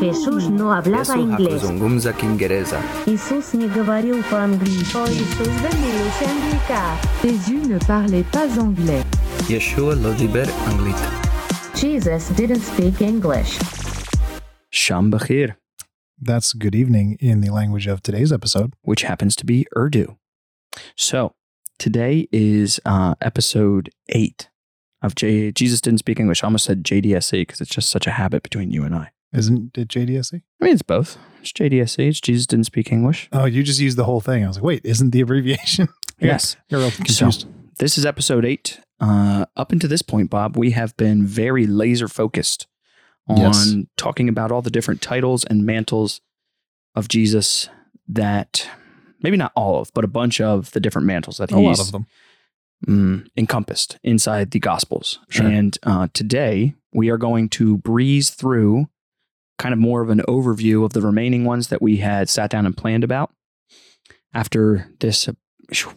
Jesús no hablaba inglés. Jesús nie говорил по-английски. Yeshua לא דיבר אנגלית. Jesus didn't speak English. Sham Bakir, That's good evening in the language of today's episode. which happens to be Urdu. So today is uh, episode eight of J- Jesus Didn't Speak English. I almost said JDSE because it's just such a habit between you and I. Isn't it JDSE? I mean, it's both. It's JDSE. It's Jesus Didn't Speak English. Oh, you just used the whole thing. I was like, wait, isn't the abbreviation? Yes. You're real confused. So, this is episode eight. Uh, up until this point, Bob, we have been very laser focused on Yes. talking about all the different titles and mantles of Jesus that maybe not all of, but a bunch of the different mantles that he's a lot of them. Mm, encompassed inside the Gospels. Sure. And uh, today we are going to breeze through kind of more of an overview of the remaining ones that we had sat down and planned about after this uh,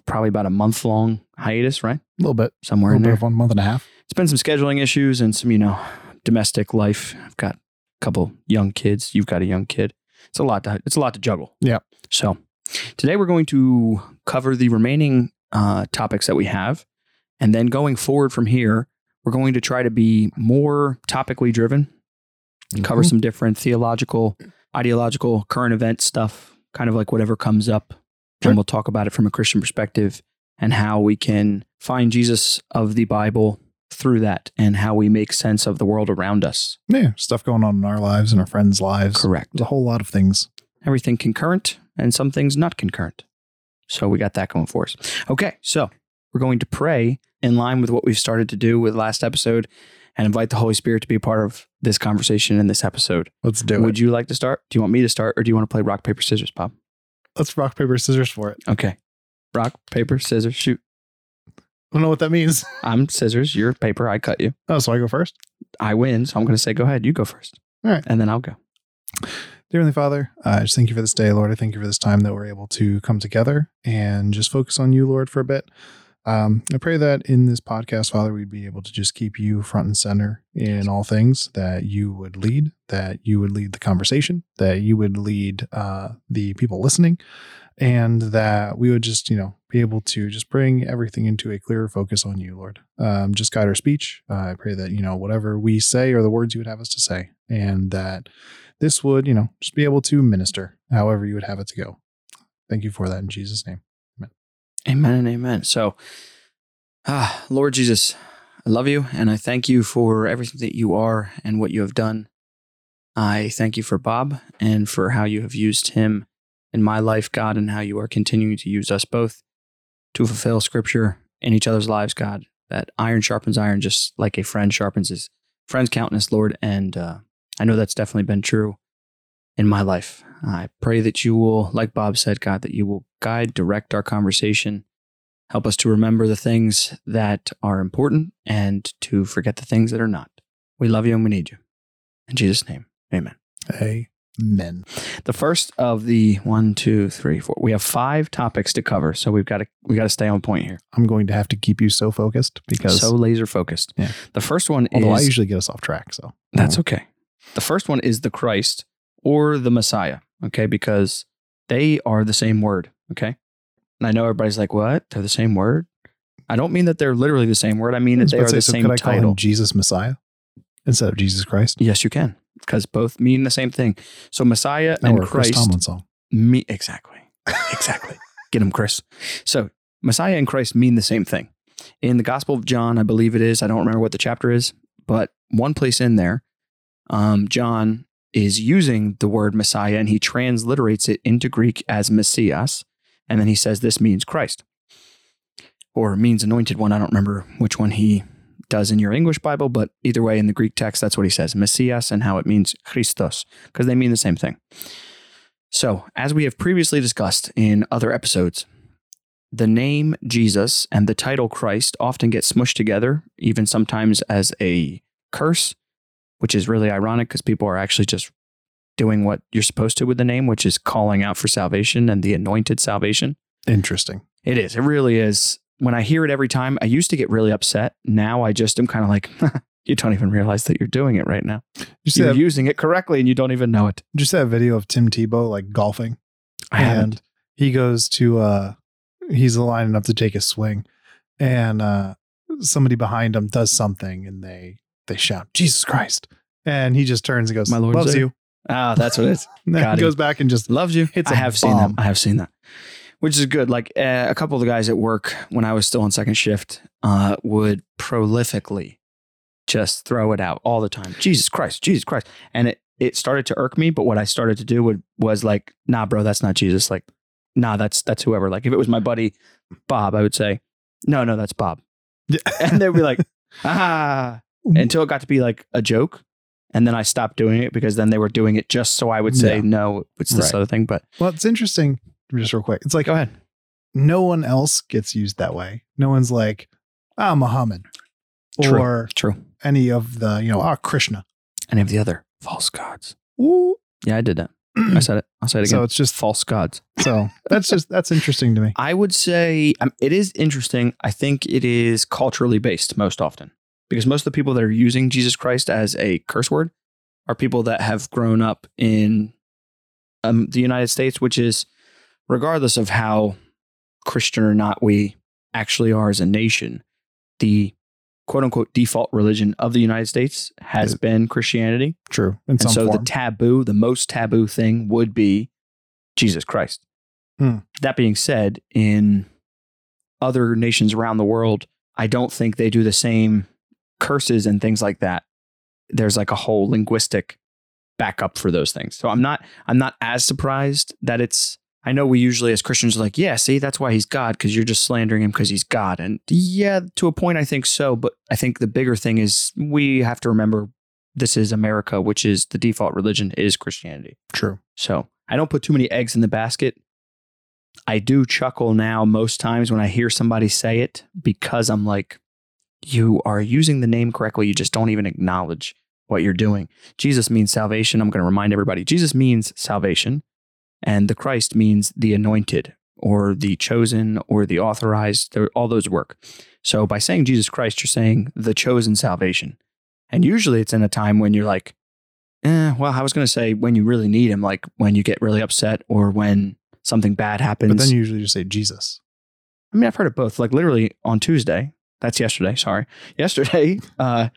probably about a month long hiatus, right? A little bit. Somewhere a in bit there. of one month and a half. It's been some scheduling issues and some, you know, domestic life. I've got a couple young kids. You've got a young kid. It's a lot to it's a lot to juggle. Yeah. So today we're going to cover the remaining uh, topics that we have, and then going forward from here, we're going to try to be more topically driven, cover Mhm. some different theological, ideological, current event stuff, kind of like whatever comes up, Sure. and we'll talk about it from a Christian perspective and how we can find Jesus of the Bible through that, and how we make sense of the world around us. Yeah, stuff going on in our lives and our friends' lives. Correct. There's a whole lot of things. everything concurrent and some things not concurrent. So we got that going for us. Okay, so we're going to pray in line with what we've started to do with last episode and invite the Holy Spirit to be a part of this conversation in this episode. Let's do Would it. Would you like to start? Do you want me to start or do you want to play rock, paper, scissors, Bob? Let's rock, paper, scissors for it. Okay. Rock, paper, scissors, shoot. I don't know what that means. I'm scissors, you're paper, I cut you. Oh, so I go first? I win, so I'm going to say go ahead, you go first. All right. And then I'll go. Dear Heavenly Father, I just thank you for this day, Lord. I thank you for this time that we're able to come together and just focus on you, Lord, for a bit. Um, I pray that in this podcast, Father, we'd be able to just keep you front and center in all things, that you would lead, that you would lead the conversation, that you would lead uh, the people listening, and that we would just, you know, be able to just bring everything into a clearer focus on you, Lord. Um, just guide our speech. Uh, I pray that, you know, whatever we say are the words you would have us to say, and that this would, you know, just be able to minister however you would have it to go. Thank you for that in Jesus' name. Amen Amen and amen. So, ah, Lord Jesus, I love you and I thank you for everything that you are and what you have done. I thank you for Bob and for how you have used him in my life, God, and how you are continuing to use us both to fulfill scripture in each other's lives, God. That iron sharpens iron just like a friend sharpens his friend's countenance, Lord. And uh, I know that's definitely been true in my life. I pray that you will, like Bob said, God, that you will guide, direct our conversation, help us to remember the things that are important and to forget the things that are not. We love you and we need you. In Jesus' name, amen. Amen. The first of the one, two, three, four. We have five topics to cover, so we've got to we got to stay on point here. I'm going to have to keep you so focused because so laser focused. Yeah. The first one although I usually get us off track, so That's okay. The first one is the Christ or the Messiah, okay? Because they are the same word, okay? And I know everybody's like, what? They're the same word? I don't mean that they're literally the same word. I mean that they are say, the so same could I call title. him Jesus Messiah instead of Jesus Christ? yes, you can, because both mean the same thing. So Messiah Now and a Chris Christ Tomlin song. me exactly, exactly. Get him, Chris. So Messiah and Christ mean the same thing. In the Gospel of John, I believe it is. I don't remember what the chapter is, but one place in there, um, John is using the word Messiah and he transliterates it into Greek as Messias, and then he says this means Christ or means anointed one. I don't remember which one he does in your English Bible, but either way, in the Greek text, that's what he says Messias and how it means Christos, because they mean the same thing. So, as we have previously discussed in other episodes, the name Jesus and the title Christ often get smushed together, even sometimes as a curse, which is really ironic because people are actually just doing what you're supposed to with the name, which is calling out for salvation and the anointed salvation. Interesting. It is. It really is. When I hear it every time, I used to get really upset. Now I just am kind of like, You don't even realize that you're doing it right now. You you're that, using it correctly and you don't even know it. just that video of Tim Tebow like golfing. I haven't. and he goes to uh he's lining up to take a swing and uh somebody behind him does something and they they shout jesus christ and he just turns and goes My Lord loves you Ah, that's what it is. and then he goes back and just Loves you. Hits I a have seen that. I have seen that, which is good. Like uh, a couple of the guys at work when I was still on second shift uh, would prolifically just throw it out all the time. Jesus Christ, Jesus Christ, and it it started to irk me. But what I started to do would was like, nah, bro, that's not Jesus. Like, nah, that's that's whoever. Like, if it was my buddy Bob, I would say, no, no, that's Bob, and they'd be like, ah, until it got to be like a joke. And then I stopped doing it because then they were doing it just so I would say, Yeah. no, it's this Right. other thing. But well it's interesting just real quick it's like go ahead. no one else gets used that way no one's like ah muhammad True. or True. any of the you know ah krishna Any of the other false gods. Ooh. Yeah, I did that. I said it. I'll say it again. so it's just false gods. so that's just that's interesting to me I would say um, it is interesting. I think it is culturally based most often because most of the people that are using Jesus Christ as a curse word are people that have grown up in um, the United States, which is, regardless of how Christian or not we actually are as a nation, the quote unquote default religion of the United States has Yeah. been Christianity. true And so form the taboo, the most taboo thing would be Jesus Christ. Hmm. That being said, in other nations around the world, I don't think they do the same curses and things like that. There's like a whole linguistic backup for those things. So I'm not I'm not as surprised that it's I know we usually as Christians are like, yeah, see, that's why he's God, because you're just slandering him because he's God. And yeah, to a point I think so, but I think the bigger thing is we have to remember this is America, which is the default religion is Christianity. true So I don't put too many eggs in the basket. I do chuckle now most times when I hear somebody say it because I'm like, you are using the name correctly. You just don't even acknowledge what you're doing. Jesus means salvation. I'm going to remind everybody Jesus means salvation, and the Christ means the anointed or the chosen or the authorized. All those work. So by saying Jesus Christ, you're saying the chosen salvation. And usually it's in a time when you're like, Eh, well, I was going to say when you really need him, like when you get really upset or when something bad happens. but then you usually just say jesus I mean, I've heard of both. Like literally on Tuesday, that's yesterday. Sorry, yesterday uh,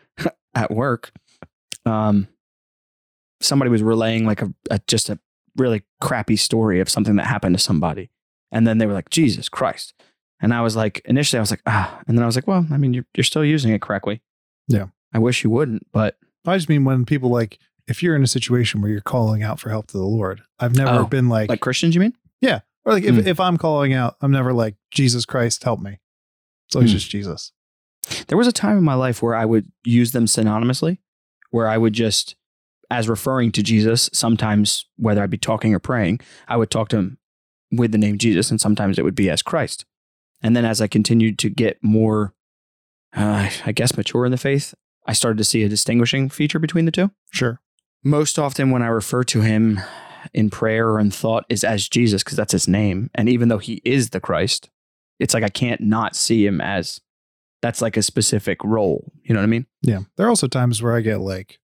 at work, um, somebody was relaying like a, a just a really crappy story of something that happened to somebody, and then they were like, "Jesus Christ," and I was like, initially I was like, ah, and then I was like, well, I mean, you're you're still using it correctly. Yeah. I wish you wouldn't, but I just mean when people like, if you're in a situation where you're calling out for help to the Lord, I've never Oh, been like, like Christians, you mean? Yeah, or like if, Hmm. if I'm calling out, I'm never like, Jesus Christ, help me. It's always Hmm. just Jesus. There was a time in my life where I would use them synonymously, where I would just, as referring to Jesus, sometimes whether I'd be talking or praying, I would talk to him with the name Jesus, and sometimes it would be as Christ. And then as I continued to get more, uh, I guess, mature in the faith, I started to see a distinguishing feature between the two. Sure. Most often, when I refer to him in prayer or in thought, is as Jesus, because that's his name. And even though he is the Christ, it's like I can't not see him as that's like a specific role. You know what I mean? Yeah. There are also times where I get like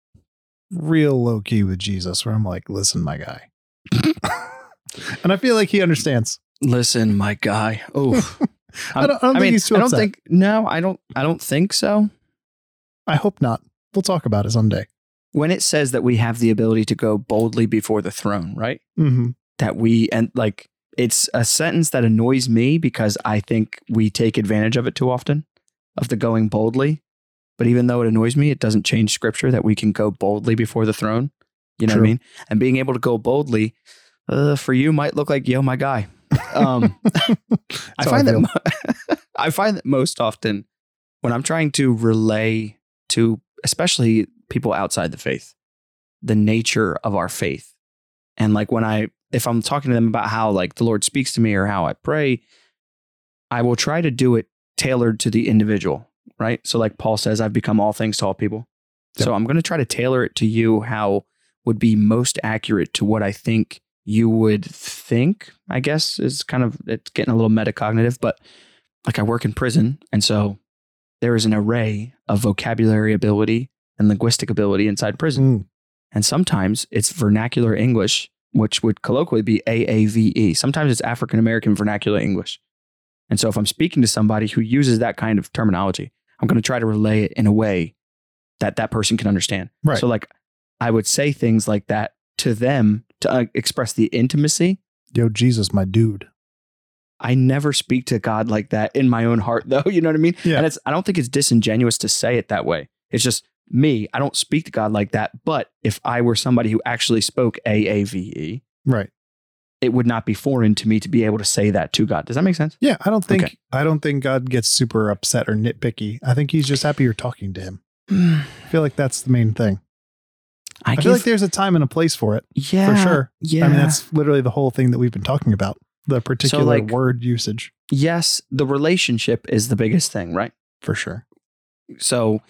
real low key with Jesus where I'm like, listen, my guy. and I feel like he understands. Listen, my guy. Oh, I don't- I don't think mean, he's too I don't upset. think. No, I don't. I don't think so. I hope not. We'll talk about it someday. When it says that we have the ability to go boldly before the throne, right? Mm-hmm. That we and like it's a sentence that annoys me because I think we take advantage of it too often, of the going boldly. But even though it annoys me, it doesn't change scripture that we can go boldly before the throne. You know what I mean? And being able to go boldly uh, for you might look like yo, my guy. Um, I find that I find that most often when I'm trying to relay to especially people outside the faith the nature of our faith and like when I if I'm talking to them about how like the Lord speaks to me or how I pray I will try to do it tailored to the individual right so like Paul says I've become all things to all people so I'm going to try to tailor it to you how would be most accurate to what I think you would think, I guess is kind of, it's getting a little metacognitive, but like I work in prison. And so there is an array of vocabulary ability and linguistic ability inside prison. Mm, And sometimes it's vernacular English, which would colloquially be AAVE. Sometimes it's African American vernacular English. And so if I'm speaking to somebody who uses that kind of terminology, I'm going to try to relay it in a way that that person can understand. Right. So, like, I would say things like that to them to uh, express the intimacy. Yo, Jesus, my dude. I never speak to God like that in my own heart, though. You know what I mean? Yeah. And it's, I don't think it's disingenuous to say it that way. It's just me. I don't speak to God like that. But if I were somebody who actually spoke AAVE, Right. it would not be foreign to me to be able to say that to God. Does that make sense? Yeah, I don't think Okay. I don't think God gets super upset or nitpicky. I think he's just happy you're talking to him. I feel like that's the main thing. I, I, give, feel like there's a time and a place for it. yeah, for sure. Yeah. I mean, that's literally the whole thing that we've been talking about. The particular like- word usage. yes, the relationship is the biggest thing, right? For sure. So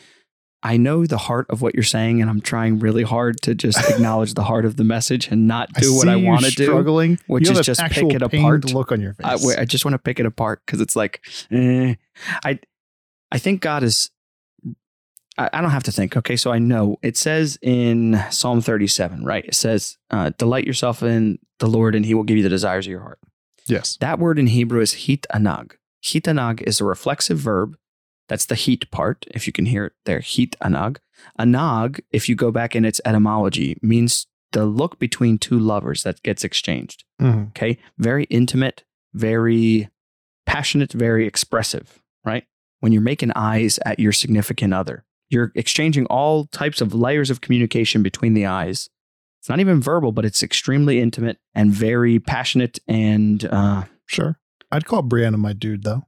I know the heart of what you're saying, and I'm trying really hard to just acknowledge the heart of the message and not do what I want to do. Struggling, which is just pick it apart. Look on your face. I, wait, I just want to pick it apart because it's like, eh. I, I think God is. I, I don't have to think. Okay, so I know it says in Psalm 37, right? It says, uh, "Delight yourself in the Lord, and He will give you the desires of your heart." yes. That word in Hebrew is hitanag. Hitanag is a reflexive verb. That's the heat part, if you can hear it there. heat anag. Anag, if you go back in its etymology, means the look between two lovers that gets exchanged. Mhm. Okay. Very intimate, very passionate, very expressive, right? When you're making eyes at your significant other, you're exchanging all types of layers of communication between the eyes. It's not even verbal, but it's extremely intimate and very passionate. And uh, Sure. I'd call Brianna my dude though.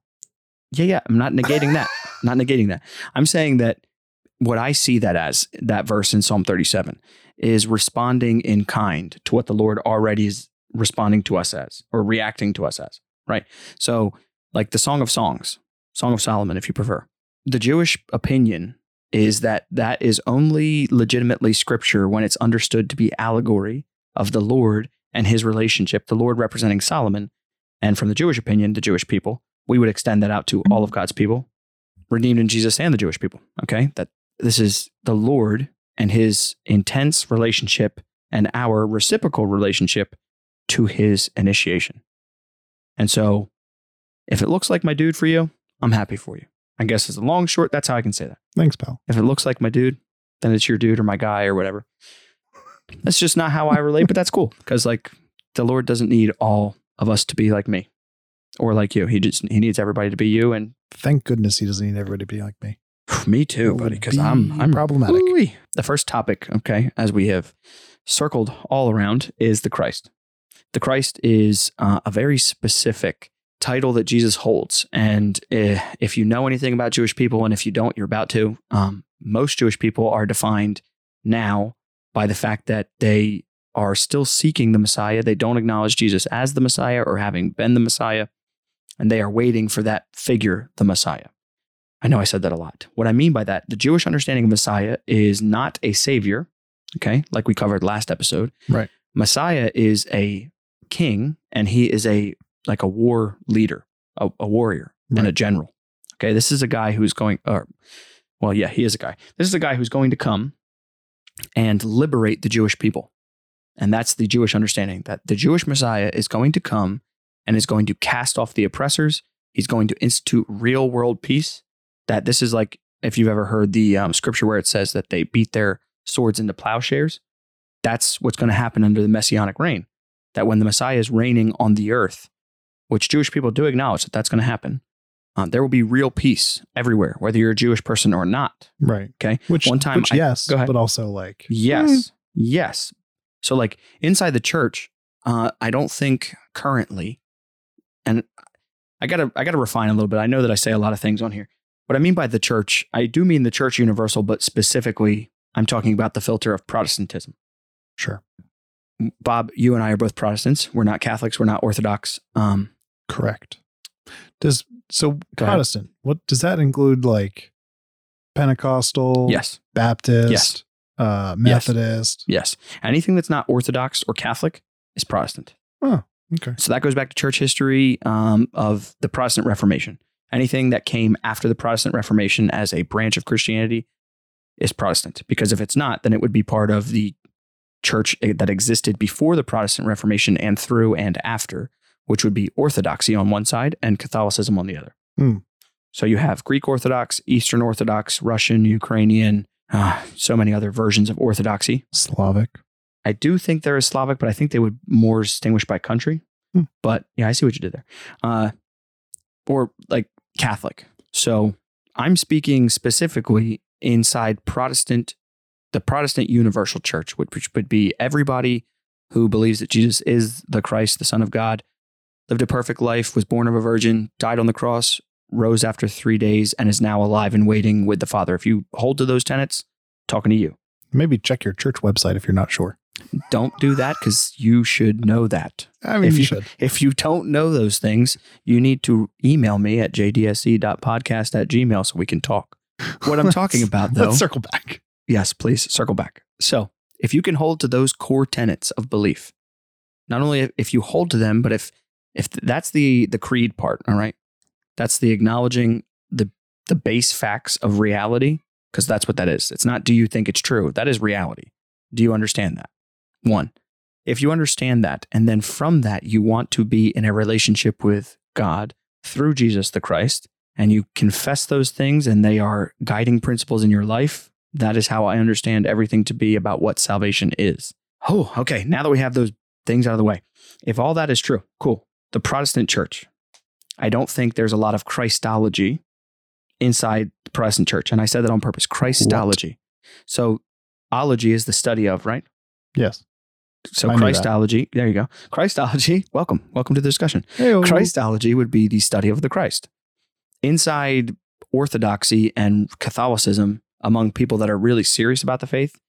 yeah, yeah, I'm not negating that. not negating that. I'm saying that what I see that as, that verse in Psalm 37, is responding in kind to what the Lord already is responding to us as or reacting to us as, right? So, like the Song of Songs, Song of Solomon, if you prefer, the Jewish opinion is that that is only legitimately scripture when it's understood to be allegory of the Lord and his relationship, the Lord representing Solomon. And from the Jewish opinion, the Jewish people, we would extend that out to all of God's people, redeemed in Jesus and the Jewish people. Okay. That this is the Lord and his intense relationship and our reciprocal relationship to his initiation. And so if it looks like my dude for you, I'm happy for you. I guess it's a long, short. That's how I can say that. Thanks, pal. If it looks like my dude, then it's your dude or my guy or whatever. That's just not how I relate, but that's cool because like the Lord doesn't need all of us to be like me or like you. He just he needs everybody to be you and Thank goodness he doesn't need everybody to be like me. me too, buddy. Because be I'm I'm problematic. Ooh-wee. The first topic, okay, as we have circled all around, is the Christ. The Christ is uh, a very specific title that Jesus holds, and uh, if you know anything about Jewish people, and if you don't, you're about to. Um, most Jewish people are defined now by the fact that they are still seeking the Messiah. They don't acknowledge Jesus as the Messiah or having been the Messiah, and they are waiting for that figure, the Messiah. I know I said that a lot. What I mean by that, the Jewish understanding of Messiah is not a savior, okay, like we covered last episode. Right. Messiah is a king and he is a like a war leader, a, a warrior and a general. Okay, this is a guy who's going or well, yeah, he is a guy. This is a guy who's going to come and liberate the Jewish people. And that's the Jewish understanding that the Jewish Messiah is going to come and is going to cast off the oppressors. He's going to institute real world peace. That this is like, if you've ever heard the um, scripture where it says that they beat their swords into plowshares, that's what's going to happen under the messianic reign. That when the Messiah is reigning on the earth, which Jewish people do acknowledge that that's going to happen, um, there will be real peace everywhere, whether you're a Jewish person or not. Right. Okay. Which One time which, I- yes, go ahead. but also like Yes. Yes. So, like inside the church, uh, I don't think currently, and I gotta I gotta refine a little bit. I know that I say a lot of things on here. What I mean by the church, I do mean the church universal, but specifically, I'm talking about the filter of Protestantism. sure. Bob, you and I are both Protestants. We're not Catholics. We're not Orthodox. Um, Correct. Does so Go ahead. Protestant? What does that include? Like Pentecostal, yes, Baptist, Yes. uh, Methodist. yes. Anything that's not Orthodox or Catholic is Protestant. Okay. So that goes back to church history um, of the Protestant Reformation. Anything that came after the Protestant Reformation as a branch of Christianity is Protestant. Because if it's not, then it would be part of the church eh, that existed before the Protestant Reformation and through and after, which would be Orthodoxy on one side and Catholicism on the other. Hmm. So you have Greek Orthodox, Eastern Orthodox, Russian, Ukrainian, ah, so many other versions of Orthodoxy. Slavic. I do think there is Slavic, but I think they would more distinguish by country. Hmm. But yeah, I see what you did there. Uh, or like Catholic. So I'm speaking specifically inside Protestant, the Protestant Universal Church, which, which would be everybody who believes that Jesus is the Christ, the Son of God, lived a perfect life, was born of a virgin, died on the cross, rose after three days, and is now alive and waiting with the Father. If you hold to those tenets, talking to you. Maybe check your church website if you're not sure. Don't do that because you should know that. I mean, if you you should. if you don't know those things, you need to email me at jdse.podcast at gmail so we can talk. What I'm talking about, though, Let's circle back. yes, please circle back. So, if you can hold to those core tenets of belief, not only if- if you hold to them, but if if that's the the creed part, all right, that's the acknowledging the the base facts of reality, because that's what that is. It's not do you think it's true? That is reality. Do you understand that? One, if you understand that, and then from that you want to be in a relationship with God through Jesus the Christ, and you confess those things and they are guiding principles in your life, that is how I understand everything to be about what salvation is. Oh, okay. Now that we have those things out of the way, if all that is true, cool. The Protestant church, I don't think there's a lot of Christology inside the Protestant church. And I said that on purpose Christology. So, ology is the study of, right? Yes. So, I. Christology, there you go. Christology, welcome. Welcome to the discussion. Hey, Christology would be the study of the Christ. Inside Orthodoxy and Catholicism, among people that are really serious about the faith,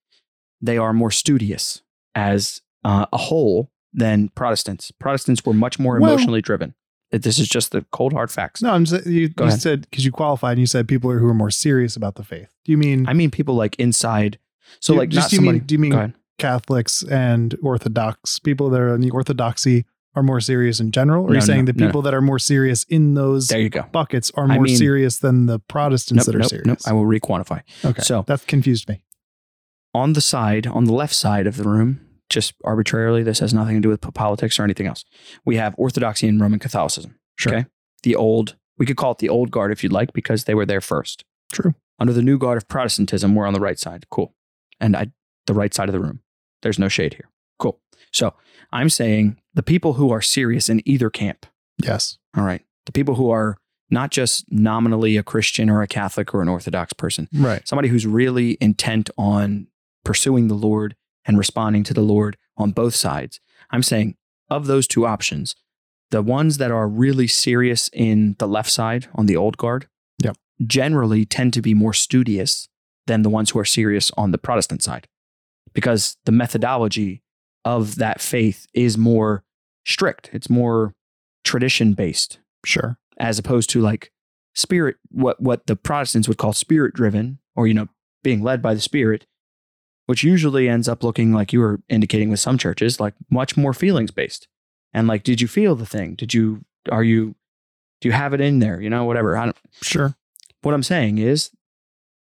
they are more studious as uh, a whole than Protestants. Protestants were much more Well- emotionally driven. This is just the cold hard facts. No, I'm just, you, you said because you qualified and you said people who are more serious about the faith. Do you mean I mean, people like inside. So, you- like, just not do you somebody. mean- do you mean- go ahead. Catholics and Orthodox people that are in the Orthodoxy are more serious in general? Or are you saying no, the no, people that are more serious in those There you go. buckets are I more mean- serious than the Protestants Nope, that are nope, serious? nope. I will re-quantify. okay, So- that confused me. on the side, on the left side of the room, just arbitrarily, this has nothing to do with politics or anything else. We have Orthodoxy and Roman Catholicism. Sure. Okay. The old, we could call it the old guard if you'd like, because they were there first. True. Under the new guard of Protestantism, we're on the right side. Cool. And I, the right side of the room. There's no shade here. Cool. So I'm saying the people who are serious in either camp, Yes. all right, the people who are not just nominally a Christian or a Catholic or an Orthodox person, Right. somebody who's really intent on pursuing the Lord and responding to the Lord on both sides. I'm saying of those two options, the ones that are really serious in the left side on the old guard Yep. generally tend to be more studious than the ones who are serious on the Protestant side because the methodology of that faith is more strict. It's more tradition based Sure. as opposed to like spirit what what the protestants would call spirit driven or you know being led by the spirit which usually ends up looking like you were indicating with some churches like much more feelings based and like did you feel the thing did you are you do you have it in there you know whatever I don't, Sure. what i'm saying is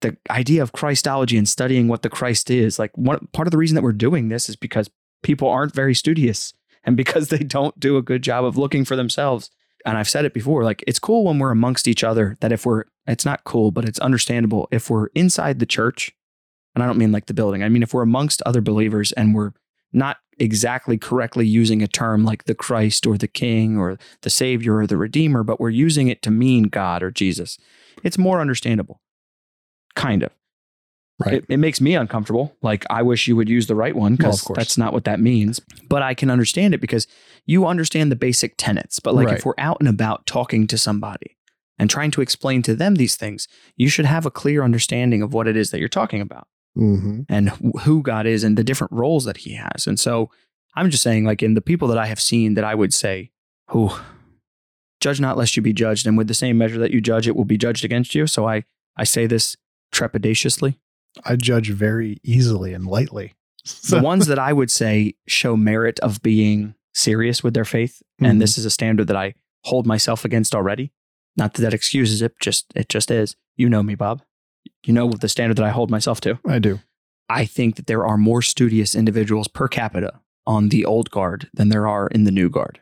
the idea of christology and studying what the christ is like one part of the reason that we're doing this is because people aren't very studious and because they don't do a good job of looking for themselves and I've said it before, like it's cool when we're amongst each other that if we're, it's not cool, but it's understandable if we're inside the church, and I don't mean like the building, I mean if we're amongst other believers and we're not exactly correctly using a term like the Christ or the King or the Savior or the Redeemer, but we're using it to mean God or Jesus, it's more understandable. Kind of. Right. It, it makes me uncomfortable. Like, I wish you would use the right one because course. that's not what that means. But I can understand it because you understand the basic tenets. But like, Right. if we're out and about talking to somebody and trying to explain to them these things, you should have a clear understanding of what it is that you're talking about Mm-hmm. and who God is and the different roles that He has. And so, I'm just saying, like, in the people that I have seen, that I would say, who judge not lest you be judged, and with the same measure that you judge, it will be judged against you. So I I say this trepidatiously. I judge very easily and lightly. the ones that I would say show merit of being serious with their faith, Mhm. and this is a standard that I hold myself against already, Not that that excuses it, just it just is. You know me, Bob. You know the standard that I hold myself to. I do. I think that there are more studious individuals per capita on the old guard than there are in the new guard,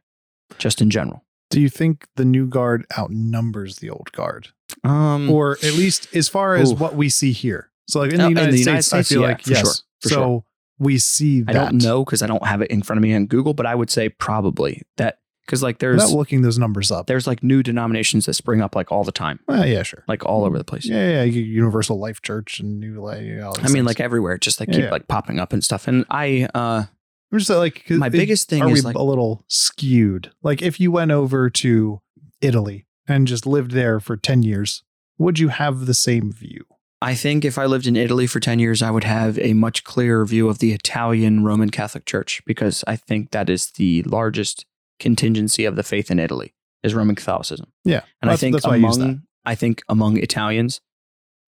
just in general. Do you think the new guard outnumbers the old guard, Um, or at least as far as Ooh. what we see here? So, like in Oh, the in United, the States, United States, I feel yeah, like for yes. sure, for so sure. we see that. I don't know because I don't have it in front of me on Google, but I would say probably that because like there's Without looking those numbers up. there's like new denominations that spring up like all the time, Well, yeah, sure. like all over the place. Yeah, yeah, Universal Life Church and New Life. You know, I mean, things. like everywhere, just like Yeah, keep yeah. like popping up and stuff. And I, uh, I'm just like my it- biggest thing are is we like a little skewed? Like if you went over to Italy and just lived there for ten years, would you have the same view? I think if I lived in Italy for 10 years, I would have a much clearer view of the Italian Roman Catholic Church because I think that is the largest contingency of the faith in Italy is Roman Catholicism. Yeah, And I think why I among I think among Italians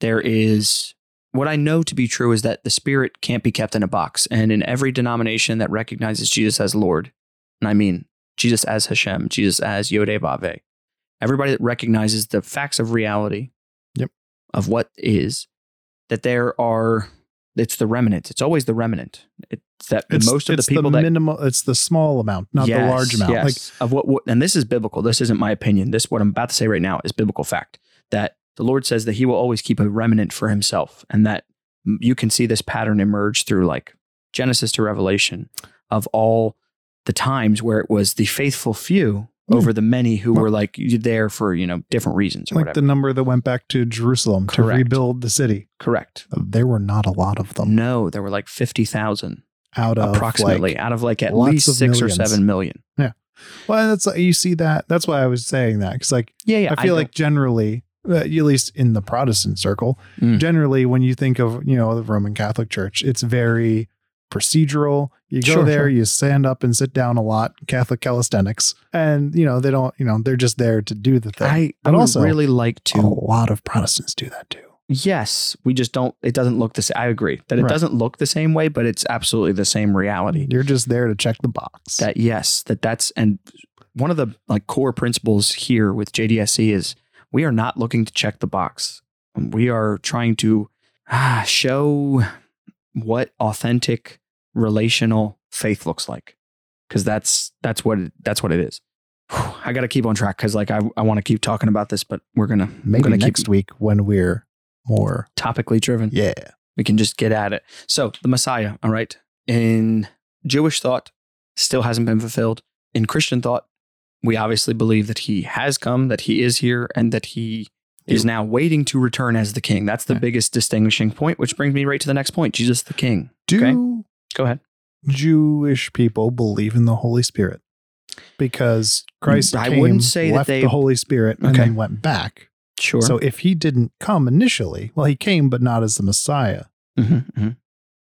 there is what I know to be true is that the spirit can't be kept in a box and in every denomination that recognizes Jesus as Lord, and I mean Jesus as Hashem, Jesus as Yodevave, everybody that recognizes the facts of reality Yep. of what is that there are it's the remnant. It's always the remnant. It's that It's most of the people that minimal. It's the small amount, not the large amount. Like yes. of what, what, and this is biblical. This isn't my opinion. This what I'm about to say right now is biblical fact. That the Lord says that He will always keep a remnant for Himself, and that you can see this pattern emerge through like Genesis to Revelation of all the times where it was the faithful few. Over the many who were like there for you know different reasons or like whatever. the number that went back to Jerusalem to rebuild the city. Correct. There were not a lot of them No, there were like fifty thousand out of approximately like- out of like at least six millions. or seven million. yeah well, that's you see that. That's why I was saying that because like Yeah, yeah. I feel don't- like generally, uh, at least in the Protestant circle, Mm. generally when you think of you know the Roman Catholic Church, it's very procedural. You go Sure, there, sure. you stand up and sit down a lot, Catholic calisthenics, and you know they don't, you know, they're just there to do the thing. I, but I also really like to. a lot of Protestants do that too. Yes, we just don't. It doesn't look the same. I agree that it Right. doesn't look the same way, but it's absolutely the same reality. You're just there to check the box. That yes, that that's and one of the like core principles here with JDSE is we are not looking to check the box. We are trying to ah, show what authentic relational faith looks like, because that's that's what it, that's what it is. Whew, I got to keep on track because like I, I want to keep talking about this, but we're gonna Maybe gonna next keep week when we're more, topically driven. yeah, We can just get at it. So, the Messiah, all right, in Jewish thought, still hasn't been fulfilled. In Christian thought, we obviously believe that he has come, that he is here, and that he is now waiting to return as the king. That's the Yeah. biggest distinguishing point, which brings me right to the next point Jesus the king. do Okay. Go ahead. Jewish people believe in the Holy Spirit because Christ I came, wouldn't say that left they- the Holy Spirit, and Okay. then went back. Sure. So if he didn't come initially, well, he came, but not as the Messiah. Mhm, mhm.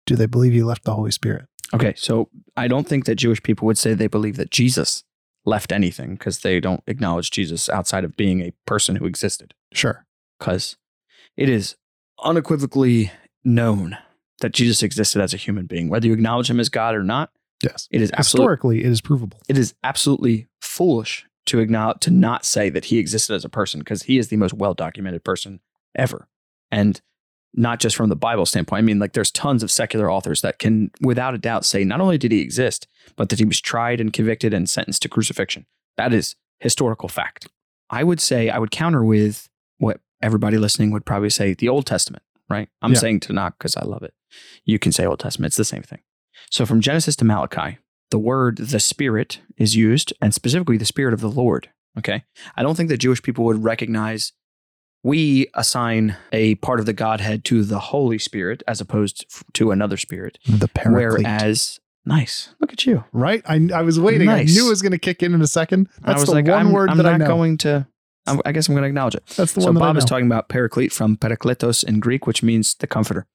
Do they believe he left the Holy Spirit? Okay. So, I don't think that Jewish people would say they believe that Jesus left anything because they don't acknowledge Jesus outside of being a person who existed. Sure. because it is unequivocally known that Jesus existed as a human being, whether you acknowledge him as God or not. Yes. It is absolutely Historically, it is provable. it is absolutely foolish to acknowledge to not say that he existed as a person because he is the most well documented person ever, and not just from the Bible standpoint. I mean, like there's tons of secular authors that can, without a doubt, say not only did he exist, but that he was tried and convicted and sentenced to crucifixion. That is historical fact. I would say I would counter with what everybody listening would probably say the Old Testament, right? I'm Yeah. saying Tanakh because I love it. You can say Old Testament, it's the same thing. So from Genesis to Malachi, the word the Spirit is used, and specifically the Spirit of the Lord. Okay. I don't think that Jewish people would recognize we assign a part of the Godhead to the Holy Spirit as opposed to another spirit. The Paraclete. Whereas, nice. Look at you. right? I, I was waiting. I knew it was going to kick in in a second. I That's was the like, one I'm, word I'm that not I know. going to, I'm- I guess I'm going to acknowledge it. That's the so one that Bob is talking about paraclete from parakletos in Greek, which means the comforter.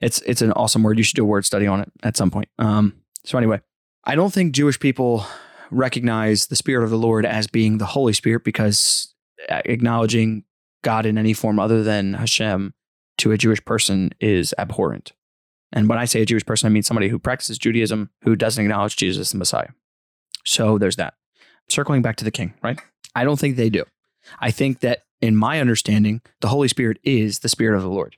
It's it's an awesome word. You should do a word study on it at some point. Um, so anyway, I don't think Jewish people recognize the Spirit of the Lord as being the Holy Spirit because uh, acknowledging God in any form other than Hashem to a Jewish person is abhorrent. And when I say a Jewish person, I mean somebody who practices Judaism who doesn't acknowledge Jesus the Messiah. So there's that. Circling back to the king, right? I don't think they do. I think that in my understanding, the Holy Spirit is the Spirit of the Lord.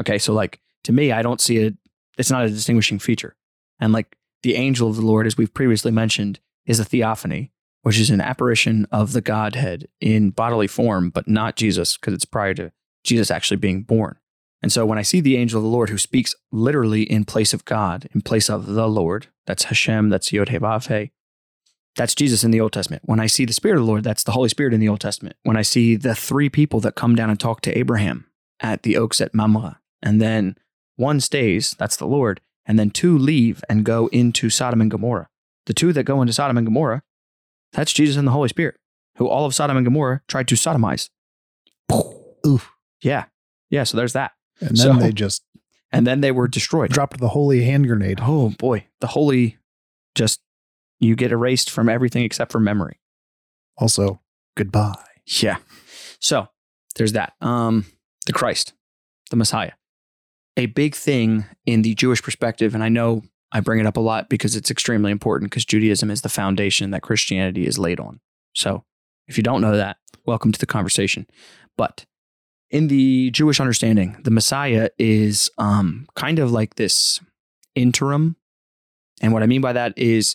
Okay. So, like, to me, I don't see it, it's not a distinguishing feature. And like the angel of the Lord, as we've previously mentioned, is a theophany, which is an apparition of the Godhead in bodily form, but not Jesus, because it's prior to Jesus actually being born. And so when I see the angel of the Lord who speaks literally in place of God, in place of the Lord, that's Hashem, that's Yod He that's Jesus in the Old Testament. When I see the Spirit of the Lord, that's the Holy Spirit in the Old Testament. When I see the three people that come down and talk to Abraham at the oaks at Mamre, and then one stays, that's the Lord, and then two leave and go into Sodom and Gomorrah. The two that go into Sodom and Gomorrah, that's Jesus and the Holy Spirit, who all of Sodom and Gomorrah tried to sodomize. Oof. Yeah. Yeah. So there's that. And then So- they just And then they were destroyed. dropped the holy hand grenade. Oh boy. The holy just, you get erased from everything except for memory. Also, goodbye. Yeah. So there's that. Um, the Christ, the Messiah. A big thing in the Jewish perspective, and I know I bring it up a lot because it's extremely important because Judaism is the foundation that Christianity is laid on. So if you don't know that, welcome to the conversation. But in the Jewish understanding, the Messiah is um, kind of like this interim. And what I mean by that is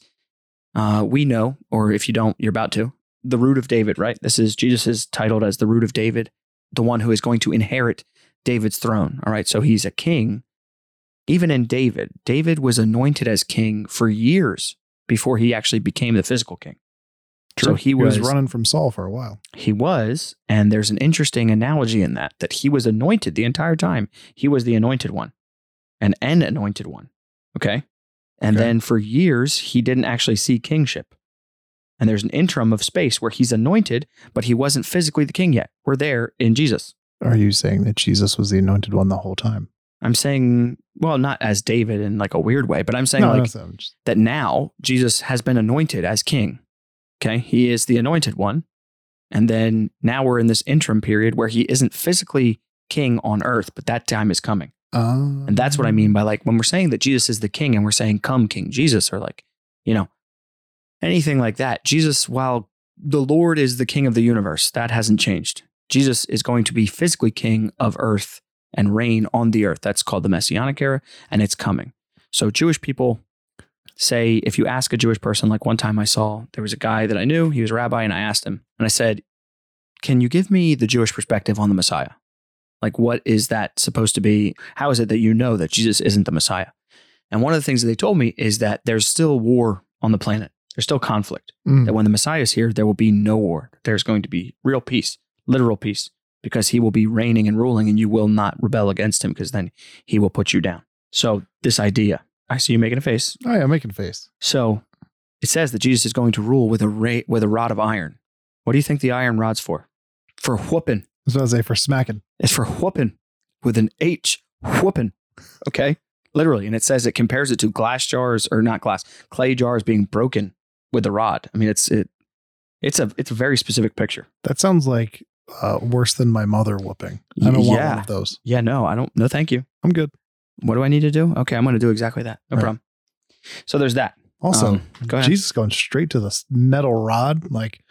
uh, we know, or if you don't, you're about to, the root of David, right? This is Jesus is titled as the root of David, the one who is going to inherit David's throne. All right. So he's a king. Even in David, David was anointed as king for years before he actually became the physical king. So he was, running from Saul for a while. he was, and there's an interesting analogy in that that he was anointed the entire time. He was the anointed one, and an anointed one. Okay. And Okay. then for years, he didn't actually see kingship. And there's an interim of space where he's anointed, but he wasn't physically the king yet. We're there in Jesus. Are you saying that Jesus was the anointed one the whole time? I'm saying, well, not as David in like a weird way, but I'm saying no, like no, just- that now Jesus has been anointed as king. Okay. He is the anointed one. And then now we're in this interim period where he isn't physically king on earth, but that time is coming. Um, And that's what I mean by like when we're saying that Jesus is the king and we're saying, come, King Jesus, or like, you know, anything like that. Jesus, while the Lord is the king of the universe, that hasn't changed. Jesus is going to be physically king of earth and reign on the earth. That's called the Messianic era, and it's coming. So Jewish people say, if you ask a Jewish person, like one time I saw, there was a guy that I knew, he was a rabbi, and I asked him, and I said, Can you give me the Jewish perspective on the Messiah? Like, what is that supposed to be? How is it that you know that Jesus isn't the Messiah? And one of the things that they told me is that there's still war on the planet. There's still conflict. Mm. That when the Messiah is here, there will be no war. There's going to be real peace, literal peace, because he will be reigning and ruling and you will not rebel against him because then he will put you down. So, this idea, I see you making a face. Oh, yeah, I'm making a face. So, it says that Jesus is going to rule with a, ra- with a rod of iron. What do you think the iron rod's for? For whooping. That's what I say for smacking. It's for whooping with an H, whooping. Okay. Literally. And it says it compares it to glass jars or not glass, clay jars being broken with a rod. I mean, it's, it, it's a, it's a very specific picture. That sounds like uh, worse than my mother whooping. I don't want Yeah. one of those. Yeah. No, I don't. No, thank you. I'm good. What do I need to do? Okay. I'm going to do exactly that. No Right. problem. So there's that. Also, Um, go ahead. Jesus going straight to the metal rod. Like,